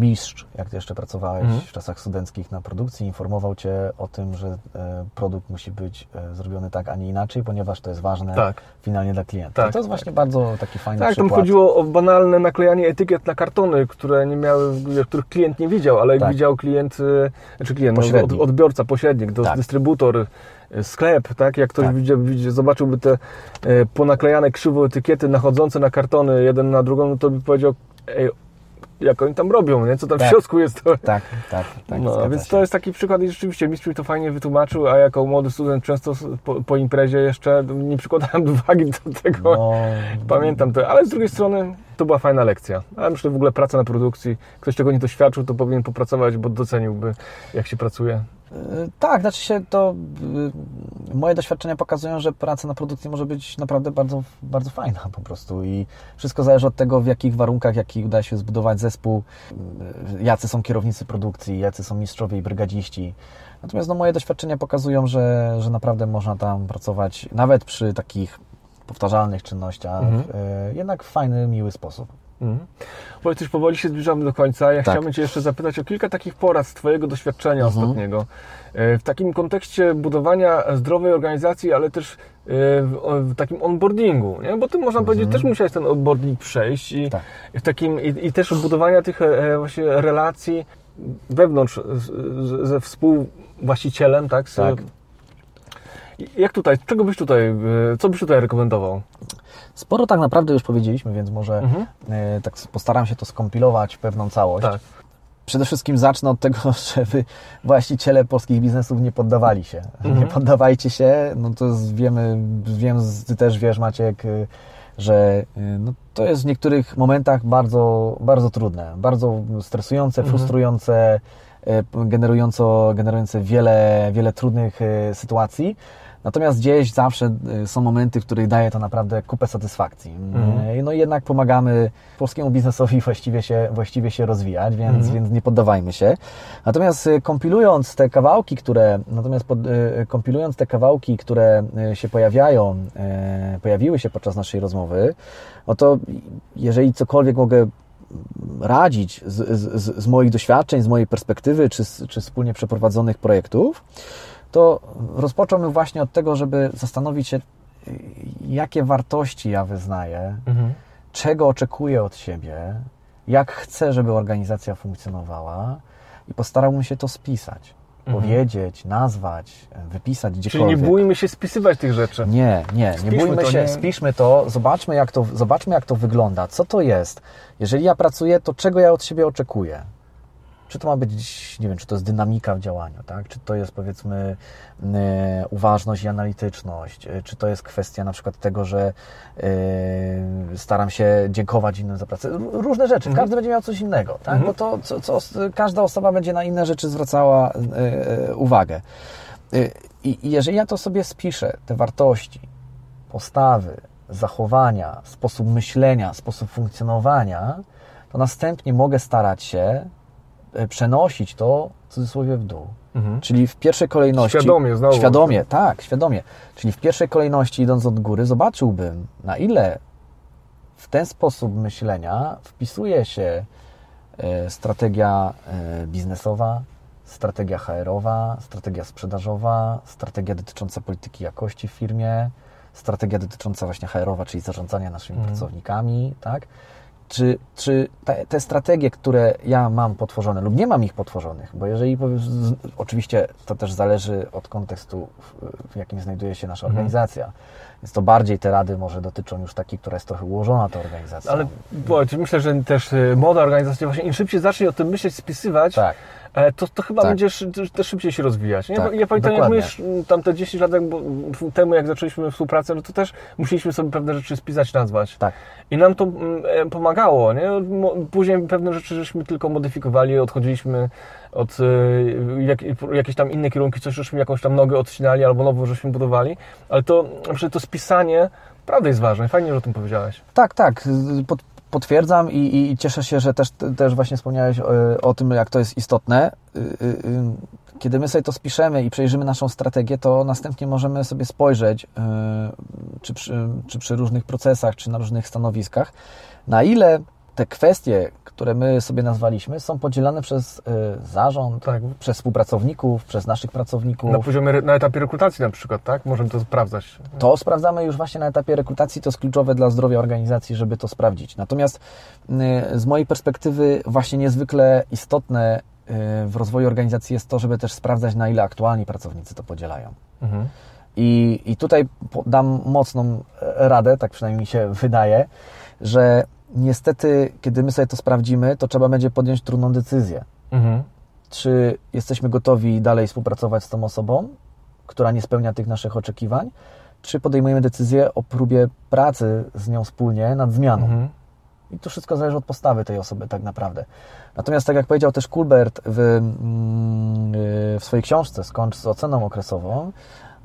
mistrz, jak Ty jeszcze pracowałeś Mhm. w czasach studenckich na produkcji, informował Cię o tym, że e, produkt musi być e, zrobiony tak, a nie inaczej, ponieważ to jest ważne Tak. finalnie dla klienta. Tak, I to jest tak. właśnie bardzo taki fajny Tak, tam przykład. chodziło o banalne naklejanie etykiet na kartony, które nie miały, których klient nie widział, ale Tak. widział klient, znaczy klient, no, Pośrednik. odbiorca, pośrednik, to Tak. dystrybutor, y, sklep, tak? Jak ktoś Tak. widzi, widzi, zobaczyłby te ponaklejane krzywo etykiety nachodzące na kartony jeden na drugą, no to by powiedział, ej, jak oni tam robią, nie? Co tam Tak. w środku jest, to... Tak, tak, tak. No, więc się. to jest taki przykład i rzeczywiście mistrz mi to fajnie wytłumaczył, a jako młody student często po, po imprezie jeszcze nie przykładałem uwagi do tego. No, Pamiętam to, ale z drugiej strony to była fajna lekcja. Ale myślę, że w ogóle praca na produkcji, ktoś tego nie doświadczył, to powinien popracować, bo doceniłby, jak się pracuje. Y, Tak, znaczy się to. y, Moje doświadczenia pokazują, że praca na produkcji może być naprawdę bardzo, bardzo fajna po prostu i wszystko zależy od tego, w jakich warunkach, jaki uda się zbudować zespół, y, jacy są kierownicy produkcji, jacy są mistrzowie i brygadziści. Natomiast no, moje doświadczenia pokazują, że, że naprawdę można tam pracować nawet przy takich powtarzalnych czynnościach, Mhm. jednak w fajny, miły sposób. Mhm. Powiedz, już powoli się zbliżamy do końca. Ja Tak. chciałbym Cię jeszcze zapytać o kilka takich porad z Twojego doświadczenia Mhm. ostatniego. E, W takim kontekście budowania zdrowej organizacji, ale też e, w, takim onboardingu, nie? bo Ty można powiedzieć, też musiałeś ten onboarding przejść i, Mhm. Tak. w takim, i, i też budowania tych e, właśnie relacji wewnątrz ze współwłaścicielem, tak? Z, Tak. Jak tutaj, czego byś tutaj, e, co byś tutaj rekomendował? Sporo tak naprawdę już powiedzieliśmy, więc może Mhm. e, tak postaram się to skompilować w pewną całość. Tak. Przede wszystkim zacznę od tego, żeby właściciele polskich biznesów nie poddawali się. Mhm. Nie poddawajcie się, no to wiemy, wiem, Ty też wiesz Maciek, y, że y, no, to jest w niektórych momentach bardzo, bardzo trudne, bardzo stresujące, mhm. frustrujące, generująco, generujące wiele, wiele trudnych sytuacji. Natomiast gdzieś zawsze y, są momenty, w których daje to naprawdę kupę satysfakcji. Mhm. No i jednak pomagamy polskiemu biznesowi właściwie się, właściwie się rozwijać, więc, mhm. więc nie poddawajmy się. Natomiast y, kompilując te kawałki, które, natomiast pod, y, kompilując te kawałki, które się pojawiają, pojawiły się podczas naszej rozmowy, no to jeżeli cokolwiek mogę radzić z, z, z moich doświadczeń, z mojej perspektywy, czy, czy wspólnie przeprowadzonych projektów, to rozpocząłbym właśnie od tego, żeby zastanowić się, jakie wartości ja wyznaję, mhm. czego oczekuję od siebie, jak chcę, żeby organizacja funkcjonowała i postarałbym się to spisać. Mhm. Powiedzieć, nazwać, wypisać gdziekolwiek. Czyli nie bójmy się spisywać tych rzeczy. Nie, nie, nie bójmy to, się, nie... spiszmy to, zobaczmy jak to, zobaczmy jak to wygląda, co to jest. Jeżeli ja pracuję, to czego ja od siebie oczekuję? Czy to ma być, nie wiem, czy to jest dynamika w działaniu, tak? Czy to jest powiedzmy e, uważność i analityczność, e, czy to jest kwestia na przykład tego, że e, staram się dziękować innym za pracę. Różne rzeczy, mhm. każdy będzie miał coś innego, tak? Mhm. Bo to, co, co, każda osoba będzie na inne rzeczy zwracała uwagę. I jeżeli ja to sobie spiszę, te wartości, postawy, zachowania, sposób myślenia, sposób funkcjonowania, to następnie mogę starać się przenosić to w cudzysłowie w dół. Mhm. Czyli w pierwszej kolejności. Świadomie, znowu. Świadomie, tak, świadomie. Czyli w pierwszej kolejności, idąc od góry, zobaczyłbym, na ile w ten sposób myślenia wpisuje się e, strategia e, biznesowa, strategia HR-owa, strategia sprzedażowa, strategia dotycząca polityki jakości w firmie, strategia dotycząca właśnie HR-owa, czyli zarządzania naszymi mhm. pracownikami, tak? Czy, czy te, te, strategie, które ja mam potworzone lub nie mam ich potworzonych, bo jeżeli oczywiście to też zależy od kontekstu, w, jakim znajduje się nasza mhm. organizacja. Więc to bardziej te rady może dotyczą już takiej, która jest trochę ułożona, ta organizacja. Ale bo, myślę, że też y, moda organizacji właśnie im szybciej zacznie o tym myśleć, spisywać, tak. E, to, to chyba tak. będziesz też szybciej się rozwijać. Nie? Tak, ja pamiętam, dokładnie. jak my tam te 10 lat temu, jak zaczęliśmy współpracę, no to też musieliśmy sobie pewne rzeczy spisać, nazwać. Tak. I nam to mm, e, pomagało. Nie? Później pewne rzeczy żeśmy tylko modyfikowali, odchodziliśmy od e, jak, jakieś tam inne kierunki, coś żeśmy jakąś tam nogę odcinali albo nową żeśmy budowali, ale to, to spisanie prawda jest ważne. Fajnie, że o tym powiedziałeś. Tak, tak. Pod, potwierdzam i, i, cieszę się, że też, też właśnie wspomniałeś o, e, o, tym, jak to jest istotne. Y, y, kiedy my sobie to spiszemy i przejrzymy naszą strategię, to następnie możemy sobie spojrzeć, czy przy, czy przy różnych procesach, czy na różnych stanowiskach, na ile te kwestie, które my sobie nazwaliśmy, są podzielane przez y, zarząd, tak. przez współpracowników, przez naszych pracowników. Na poziomie, na etapie rekrutacji na przykład, tak? Możemy to sprawdzać. To sprawdzamy już właśnie na etapie rekrutacji, to jest kluczowe dla zdrowia organizacji, żeby to sprawdzić. Natomiast y, z mojej perspektywy właśnie niezwykle istotne y, w rozwoju organizacji jest to, żeby też sprawdzać, na ile aktualni pracownicy to podzielają. Mhm. I, I tutaj dam mocną radę, tak przynajmniej mi się wydaje, że niestety, kiedy my sobie to sprawdzimy, to trzeba będzie podjąć trudną decyzję. Mhm. Czy jesteśmy gotowi dalej współpracować z tą osobą, która nie spełnia tych naszych oczekiwań, czy podejmujemy decyzję o próbie pracy z nią wspólnie nad zmianą. Mhm. I to wszystko zależy od postawy tej osoby tak naprawdę. Natomiast tak jak powiedział też Kulbert w, mm, w swojej książce Skończ z oceną okresową,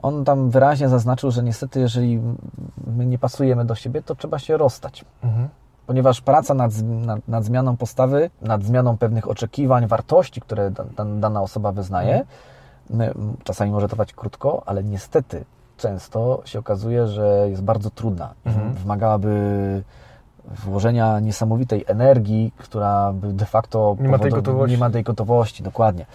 on tam wyraźnie zaznaczył, że niestety jeżeli my nie pasujemy do siebie, to trzeba się rozstać. Mhm ponieważ praca nad, nad, nad, zmianą postawy, nad zmianą pewnych oczekiwań, wartości, które da, dana osoba wyznaje, czasami może trwać krótko, ale niestety często się okazuje, że jest bardzo trudna. Mhm. Wymagałaby włożenia niesamowitej energii, która de facto nie ma tej gotowości. Nie ma tej gotowości, dokładnie.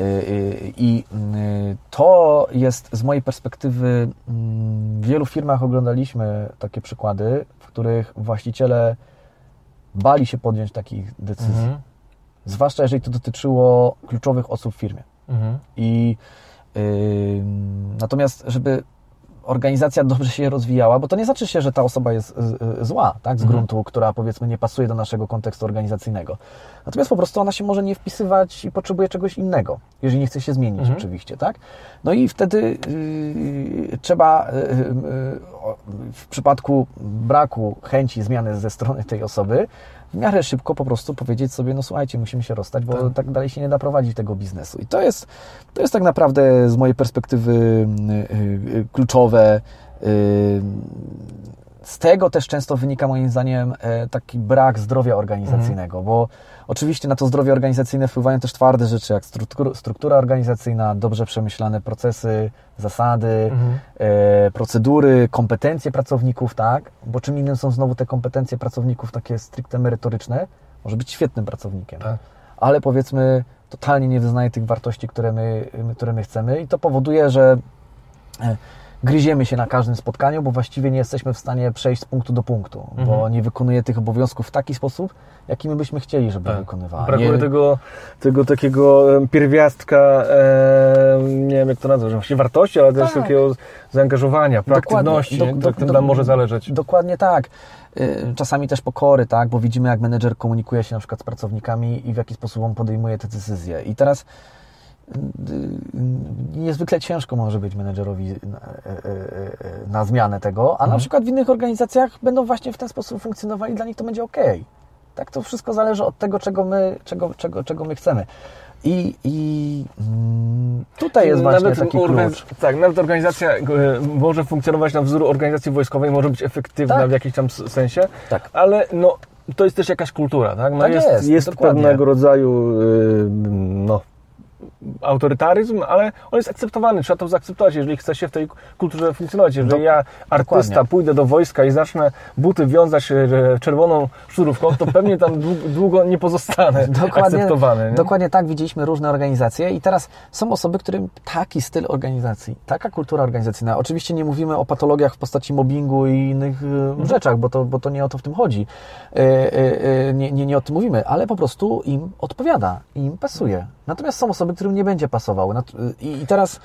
Y, y, I y, to jest z mojej perspektywy, mm, w wielu firmach oglądaliśmy takie przykłady, w których właściciele bali się podjąć takich decyzji. Mhm. Zwłaszcza jeżeli to dotyczyło kluczowych osób w firmie. Mhm. I natomiast, żeby organizacja dobrze się rozwijała, bo to nie znaczy się, że ta osoba jest y, y, zła, tak, z gruntu, która powiedzmy nie pasuje do naszego kontekstu organizacyjnego. Natomiast po prostu ona się może nie wpisywać i potrzebuje czegoś innego, jeżeli nie chce się zmienić oczywiście, tak? No i wtedy y, trzeba y, y, o- w przypadku braku chęci zmiany ze strony tej osoby w miarę szybko po prostu powiedzieć sobie, no słuchajcie, musimy się rozstać, bo tak, dalej się nie da prowadzić tego biznesu. I to jest, to jest tak naprawdę z mojej perspektywy y, y, kluczowe. Z tego też często wynika moim zdaniem e, taki brak zdrowia organizacyjnego, bo oczywiście na to zdrowie organizacyjne wpływają też twarde rzeczy, jak struktura, organizacyjna, dobrze przemyślane procesy, zasady, e, procedury, kompetencje pracowników, tak? Bo czym innym są znowu te kompetencje pracowników takie stricte merytoryczne, może być świetnym pracownikiem, Tak. ale powiedzmy totalnie nie wyznaje tych wartości, które my, które my chcemy i to powoduje, że e, gryziemy się na każdym spotkaniu, bo właściwie nie jesteśmy w stanie przejść z punktu do punktu, bo nie wykonuje tych obowiązków w taki sposób, jaki my byśmy chcieli, żeby wykonywała. Tak. Brakuje nie, tego, tego takiego pierwiastka, em, nie wiem jak to nazwać, że właściwie wartości, ale też Tak. takiego zaangażowania, proaktywności, Dokładnie. nie? Do- tak tym do- nam do- może zależeć. Dokładnie tak. Y, Czasami też pokory, tak, bo widzimy, jak menedżer komunikuje się na przykład z pracownikami i w jaki sposób on podejmuje te decyzje. I teraz niezwykle ciężko może być menedżerowi na, y, y, y, na zmianę tego, a na przykład w innych organizacjach będą właśnie w ten sposób funkcjonowali, dla nich to będzie ok. Tak, to wszystko zależy od tego, czego my, czego, czego, czego my chcemy. I, i mm, tutaj jest właśnie Nawet taki klucz. Tak, nawet organizacja e, może funkcjonować na wzór organizacji wojskowej, może być efektywna Tak. w jakimś tam sensie, Tak. ale no, to jest też jakaś kultura, tak? No Tak jest, jest, jest pewnego rodzaju y, no, autorytaryzm, ale on jest akceptowany, trzeba to zaakceptować, jeżeli chce się w tej kulturze funkcjonować. Jeżeli Dok- ja, artysta, dokładnie. pójdę do wojska i zacznę buty wiązać e, czerwoną sznurówką, to pewnie tam dłu- długo nie pozostanę akceptowany. nie? Dokładnie tak widzieliśmy różne organizacje i teraz są osoby, którym taki styl organizacji, taka kultura organizacyjna, oczywiście nie mówimy o patologiach w postaci mobbingu i innych Mhm. y, rzeczach, bo to, bo to nie o to w tym chodzi. Y, nie, nie, nie o tym mówimy, ale po prostu im odpowiada, im pasuje. Natomiast są osoby, którym nie będzie pasował. Nat- I, I teraz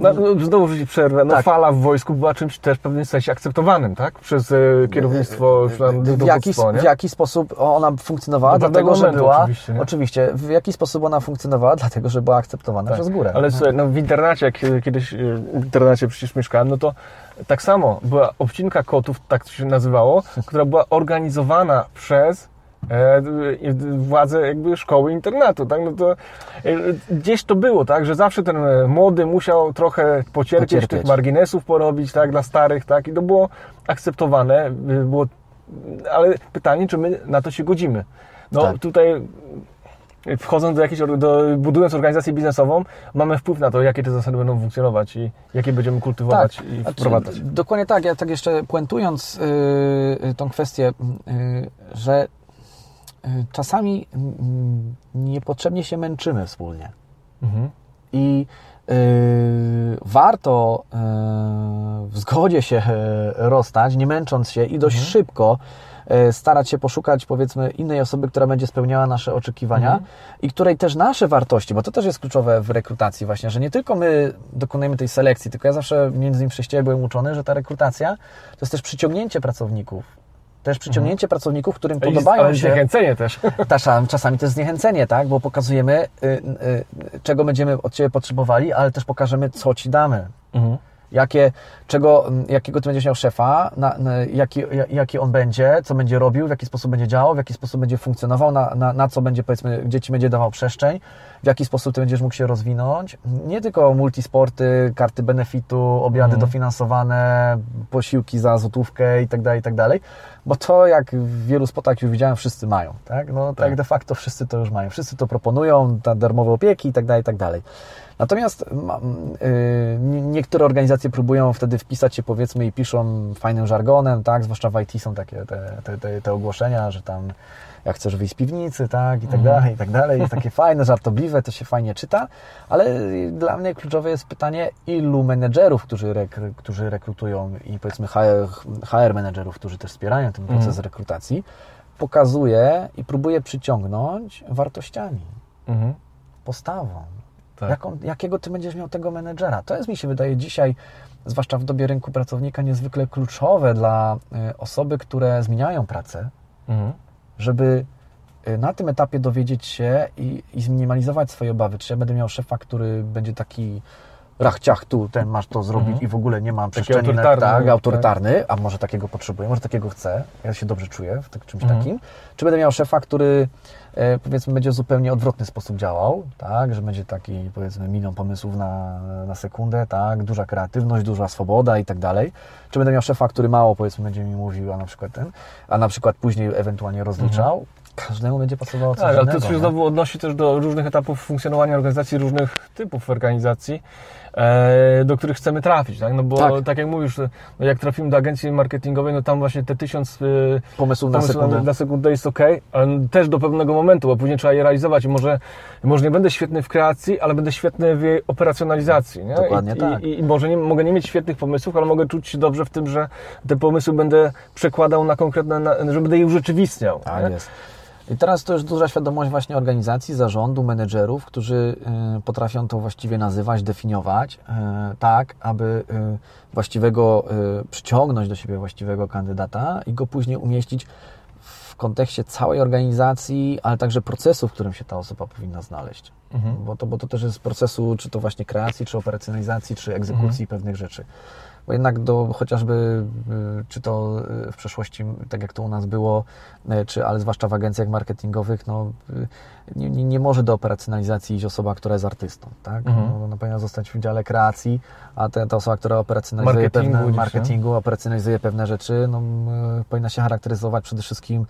No, no, znowu ci przerwę. No, Tak. fala w wojsku była czymś też w pewnym sensie akceptowanym, tak? Przez e, kierownictwo, czy tam w jaki, w jaki sposób ona funkcjonowała, Do pewnego dlatego że była. oczywiście, oczywiście, w jaki sposób ona funkcjonowała, dlatego że była akceptowana Tak. przez górę. Ale słuchaj, no w internacie, jak kiedy- kiedyś e, w internacie przecież mieszkałem, no to tak samo była obcinka kotów, tak to się nazywało, która była organizowana przez e, władze jakby szkoły internatu, tak? No to e, gdzieś to było, tak? Że zawsze ten e, młody musiał trochę pocierpieć, Pocierpieć. tych marginesów porobić, tak? Dla starych, tak? I to było akceptowane, było, ale pytanie, czy my na to się godzimy? No Tak. tutaj wchodząc do jakiejś, do, budując organizację biznesową, mamy wpływ na to, jakie te zasady będą funkcjonować i jakie będziemy kultywować i Znaczy, wprowadzać. Dokładnie tak. Ja tak jeszcze puentując yy, tą kwestię, yy, że czasami yy, niepotrzebnie się męczymy wspólnie. Mhm. I yy, warto yy, w zgodzie się rozstać, nie męcząc się i dość szybko yy, starać się poszukać powiedzmy innej osoby, która będzie spełniała nasze oczekiwania i której też nasze wartości, bo to też jest kluczowe w rekrutacji właśnie, że nie tylko my dokonujemy tej selekcji, tylko ja zawsze między innymi Prześciele byłem uczony, że ta rekrutacja to jest też przyciągnięcie pracowników. Też przyciągnięcie pracowników, którym I- podobają ale się zniechęcenie też. czasami, czasami to jest zniechęcenie, tak? Bo pokazujemy, y, y, czego będziemy od Ciebie potrzebowali, ale też pokażemy, co Ci damy. Mhm. Jakie, czego, jakiego Ty będziesz miał szefa, na, na, jaki, ja- jaki on będzie, co będzie robił, w jaki sposób będzie działał, w jaki sposób będzie funkcjonował, na, na, na co będzie, powiedzmy, gdzie Ci będzie dawał przestrzeń, w jaki sposób Ty będziesz mógł się rozwinąć. Nie tylko multisporty, karty benefitu, obiady dofinansowane, posiłki za złotówkę i tak dalej, i tak dalej, bo to jak w wielu spotach już widziałem, wszyscy mają, tak? No tak, Tak. de facto wszyscy to już mają. Wszyscy to proponują, ta darmowe opieki i tak dalej, i tak dalej. Natomiast y, niektóre organizacje próbują wtedy wpisać się powiedzmy i piszą fajnym żargonem, tak? Zwłaszcza w IT są takie te, te, te, te ogłoszenia, że tam jak chcesz wyjść z piwnicy, tak? I tak dalej, i tak dalej. Jest takie fajne, żartobliwe, to się fajnie czyta, ale dla mnie kluczowe jest pytanie, ilu menedżerów, którzy, rekry, którzy rekrutują i powiedzmy HR, HR menedżerów, którzy też wspierają ten proces rekrutacji, pokazuje i próbuje przyciągnąć wartościami, Mhm. postawą. Tak. Jaką, jakiego ty będziesz miał tego menedżera? To jest, mi się wydaje, dzisiaj, zwłaszcza w dobie rynku pracownika, niezwykle kluczowe dla y, osoby, które zmieniają pracę, mhm. Żeby y, na tym etapie dowiedzieć się i, i zminimalizować swoje obawy. Czy ja będę miał szefa, który będzie taki rachciach tu, ten masz to zrobić mhm. i w ogóle nie mam przestrzeni autorytarny, tak, autorytarny, tak. a może takiego potrzebuję, może takiego chcę, ja się dobrze czuję w tak, czymś mhm. takim, czy będę miał szefa, który e, powiedzmy będzie w zupełnie odwrotny sposób działał, tak, że będzie taki powiedzmy milion pomysłów na, na sekundę, tak, duża kreatywność, duża swoboda i tak dalej, czy będę miał szefa, który mało powiedzmy będzie mi mówił, a na przykład ten, a na przykład później ewentualnie rozliczał, mhm. Każdemu będzie pasowało coś tak, innego. Ale to się znowu odnosi też do różnych etapów funkcjonowania organizacji, różnych typów organizacji. E, do których chcemy trafić, tak? No bo tak, tak jak mówisz, no jak trafimy do agencji marketingowej, no tam właśnie te tysiąc e, pomysłów, na sekundę. na sekundę jest ok, ale też do pewnego momentu, bo później trzeba je realizować i może, może nie będę świetny w kreacji, ale będę świetny w jej operacjonalizacji, nie? Dokładnie I, tak. I, i może nie, mogę nie mieć świetnych pomysłów, ale mogę czuć się dobrze w tym, że te pomysły będę przekładał na konkretne, na, że będę je urzeczywistniał. Tak jest. I teraz to już duża świadomość właśnie organizacji, zarządu, menedżerów, którzy y, potrafią to właściwie nazywać, definiować, y, tak, aby y, właściwego, przyciągnąć do siebie właściwego kandydata i go później umieścić w kontekście całej organizacji, ale także procesu, w którym się ta osoba powinna znaleźć. Mhm. Bo, to, bo to też jest procesu, czy to właśnie kreacji, czy operacjonalizacji, czy egzekucji mhm. pewnych rzeczy bo jednak do chociażby, y, czy to y, w przeszłości, tak jak to u nas było, y, czy, ale zwłaszcza w agencjach marketingowych, no, nie, nie może do operacjonalizacji iść osoba, która jest artystą, tak? Mhm. No, ona powinna zostać w dziale kreacji, a ta, ta osoba, która operacjonalizuje marketingu, pewne, marketingu, operacjonalizuje pewne rzeczy, no, powinna się charakteryzować przede wszystkim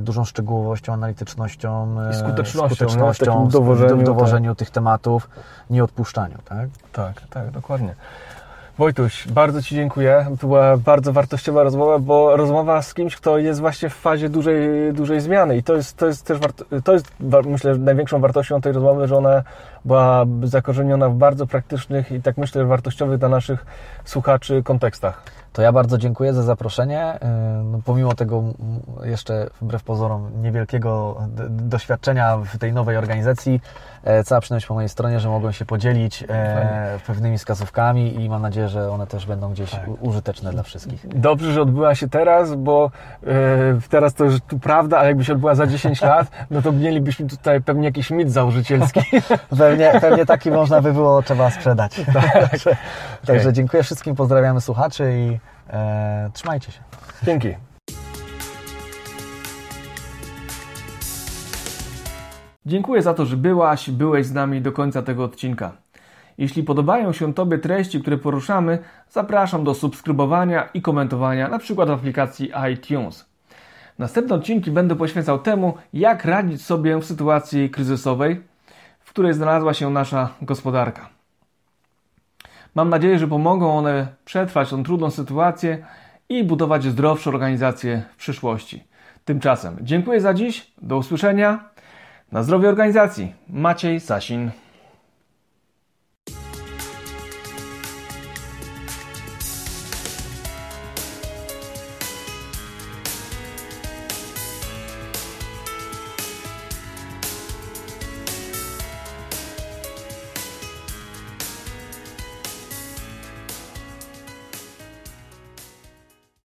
dużą szczegółowością, analitycznością, I skutecznością, skutecznością no, w dowożeniu, w dowożeniu tak. tych tematów, nieodpuszczaniu, tak? Tak, tak, dokładnie. Wojtuś, bardzo Ci dziękuję. To była bardzo wartościowa rozmowa, bo rozmowa z kimś, kto jest właśnie w fazie dużej, dużej zmiany i to jest, to jest też, to jest myślę największą wartością tej rozmowy, że ona była zakorzeniona w bardzo praktycznych i tak myślę wartościowych dla naszych słuchaczy kontekstach. To ja bardzo dziękuję za zaproszenie. Y, no, pomimo tego jeszcze wbrew pozorom niewielkiego doświadczenia w tej nowej organizacji, e, cała przyjemność po mojej stronie, że mogłem się podzielić e, pewnymi wskazówkami i mam nadzieję, że one też będą gdzieś tak. użyteczne dla wszystkich. Dobrze, że odbyła się teraz, bo e, teraz to już tu prawda, a jakby się odbyła za 10 lat, no to mielibyśmy tutaj pewnie jakiś mit założycielski. pewnie, pewnie taki można by było, trzeba sprzedać. Tak. także, także dziękuję wszystkim, pozdrawiamy słuchaczy i E, trzymajcie się. Dzięki. Dziękuję za to, że byłaś, byłeś z nami do końca tego odcinka. Jeśli podobają się Tobie treści, które poruszamy, zapraszam do subskrybowania i komentowania, na przykład w aplikacji iTunes. Następne odcinki będę poświęcał temu, jak radzić sobie w sytuacji kryzysowej, w której znalazła się nasza gospodarka. Mam nadzieję, że pomogą one przetrwać tę trudną sytuację i budować zdrowsze organizacje w przyszłości. Tymczasem dziękuję za dziś, do usłyszenia. Na zdrowie organizacji. Maciej Sasin.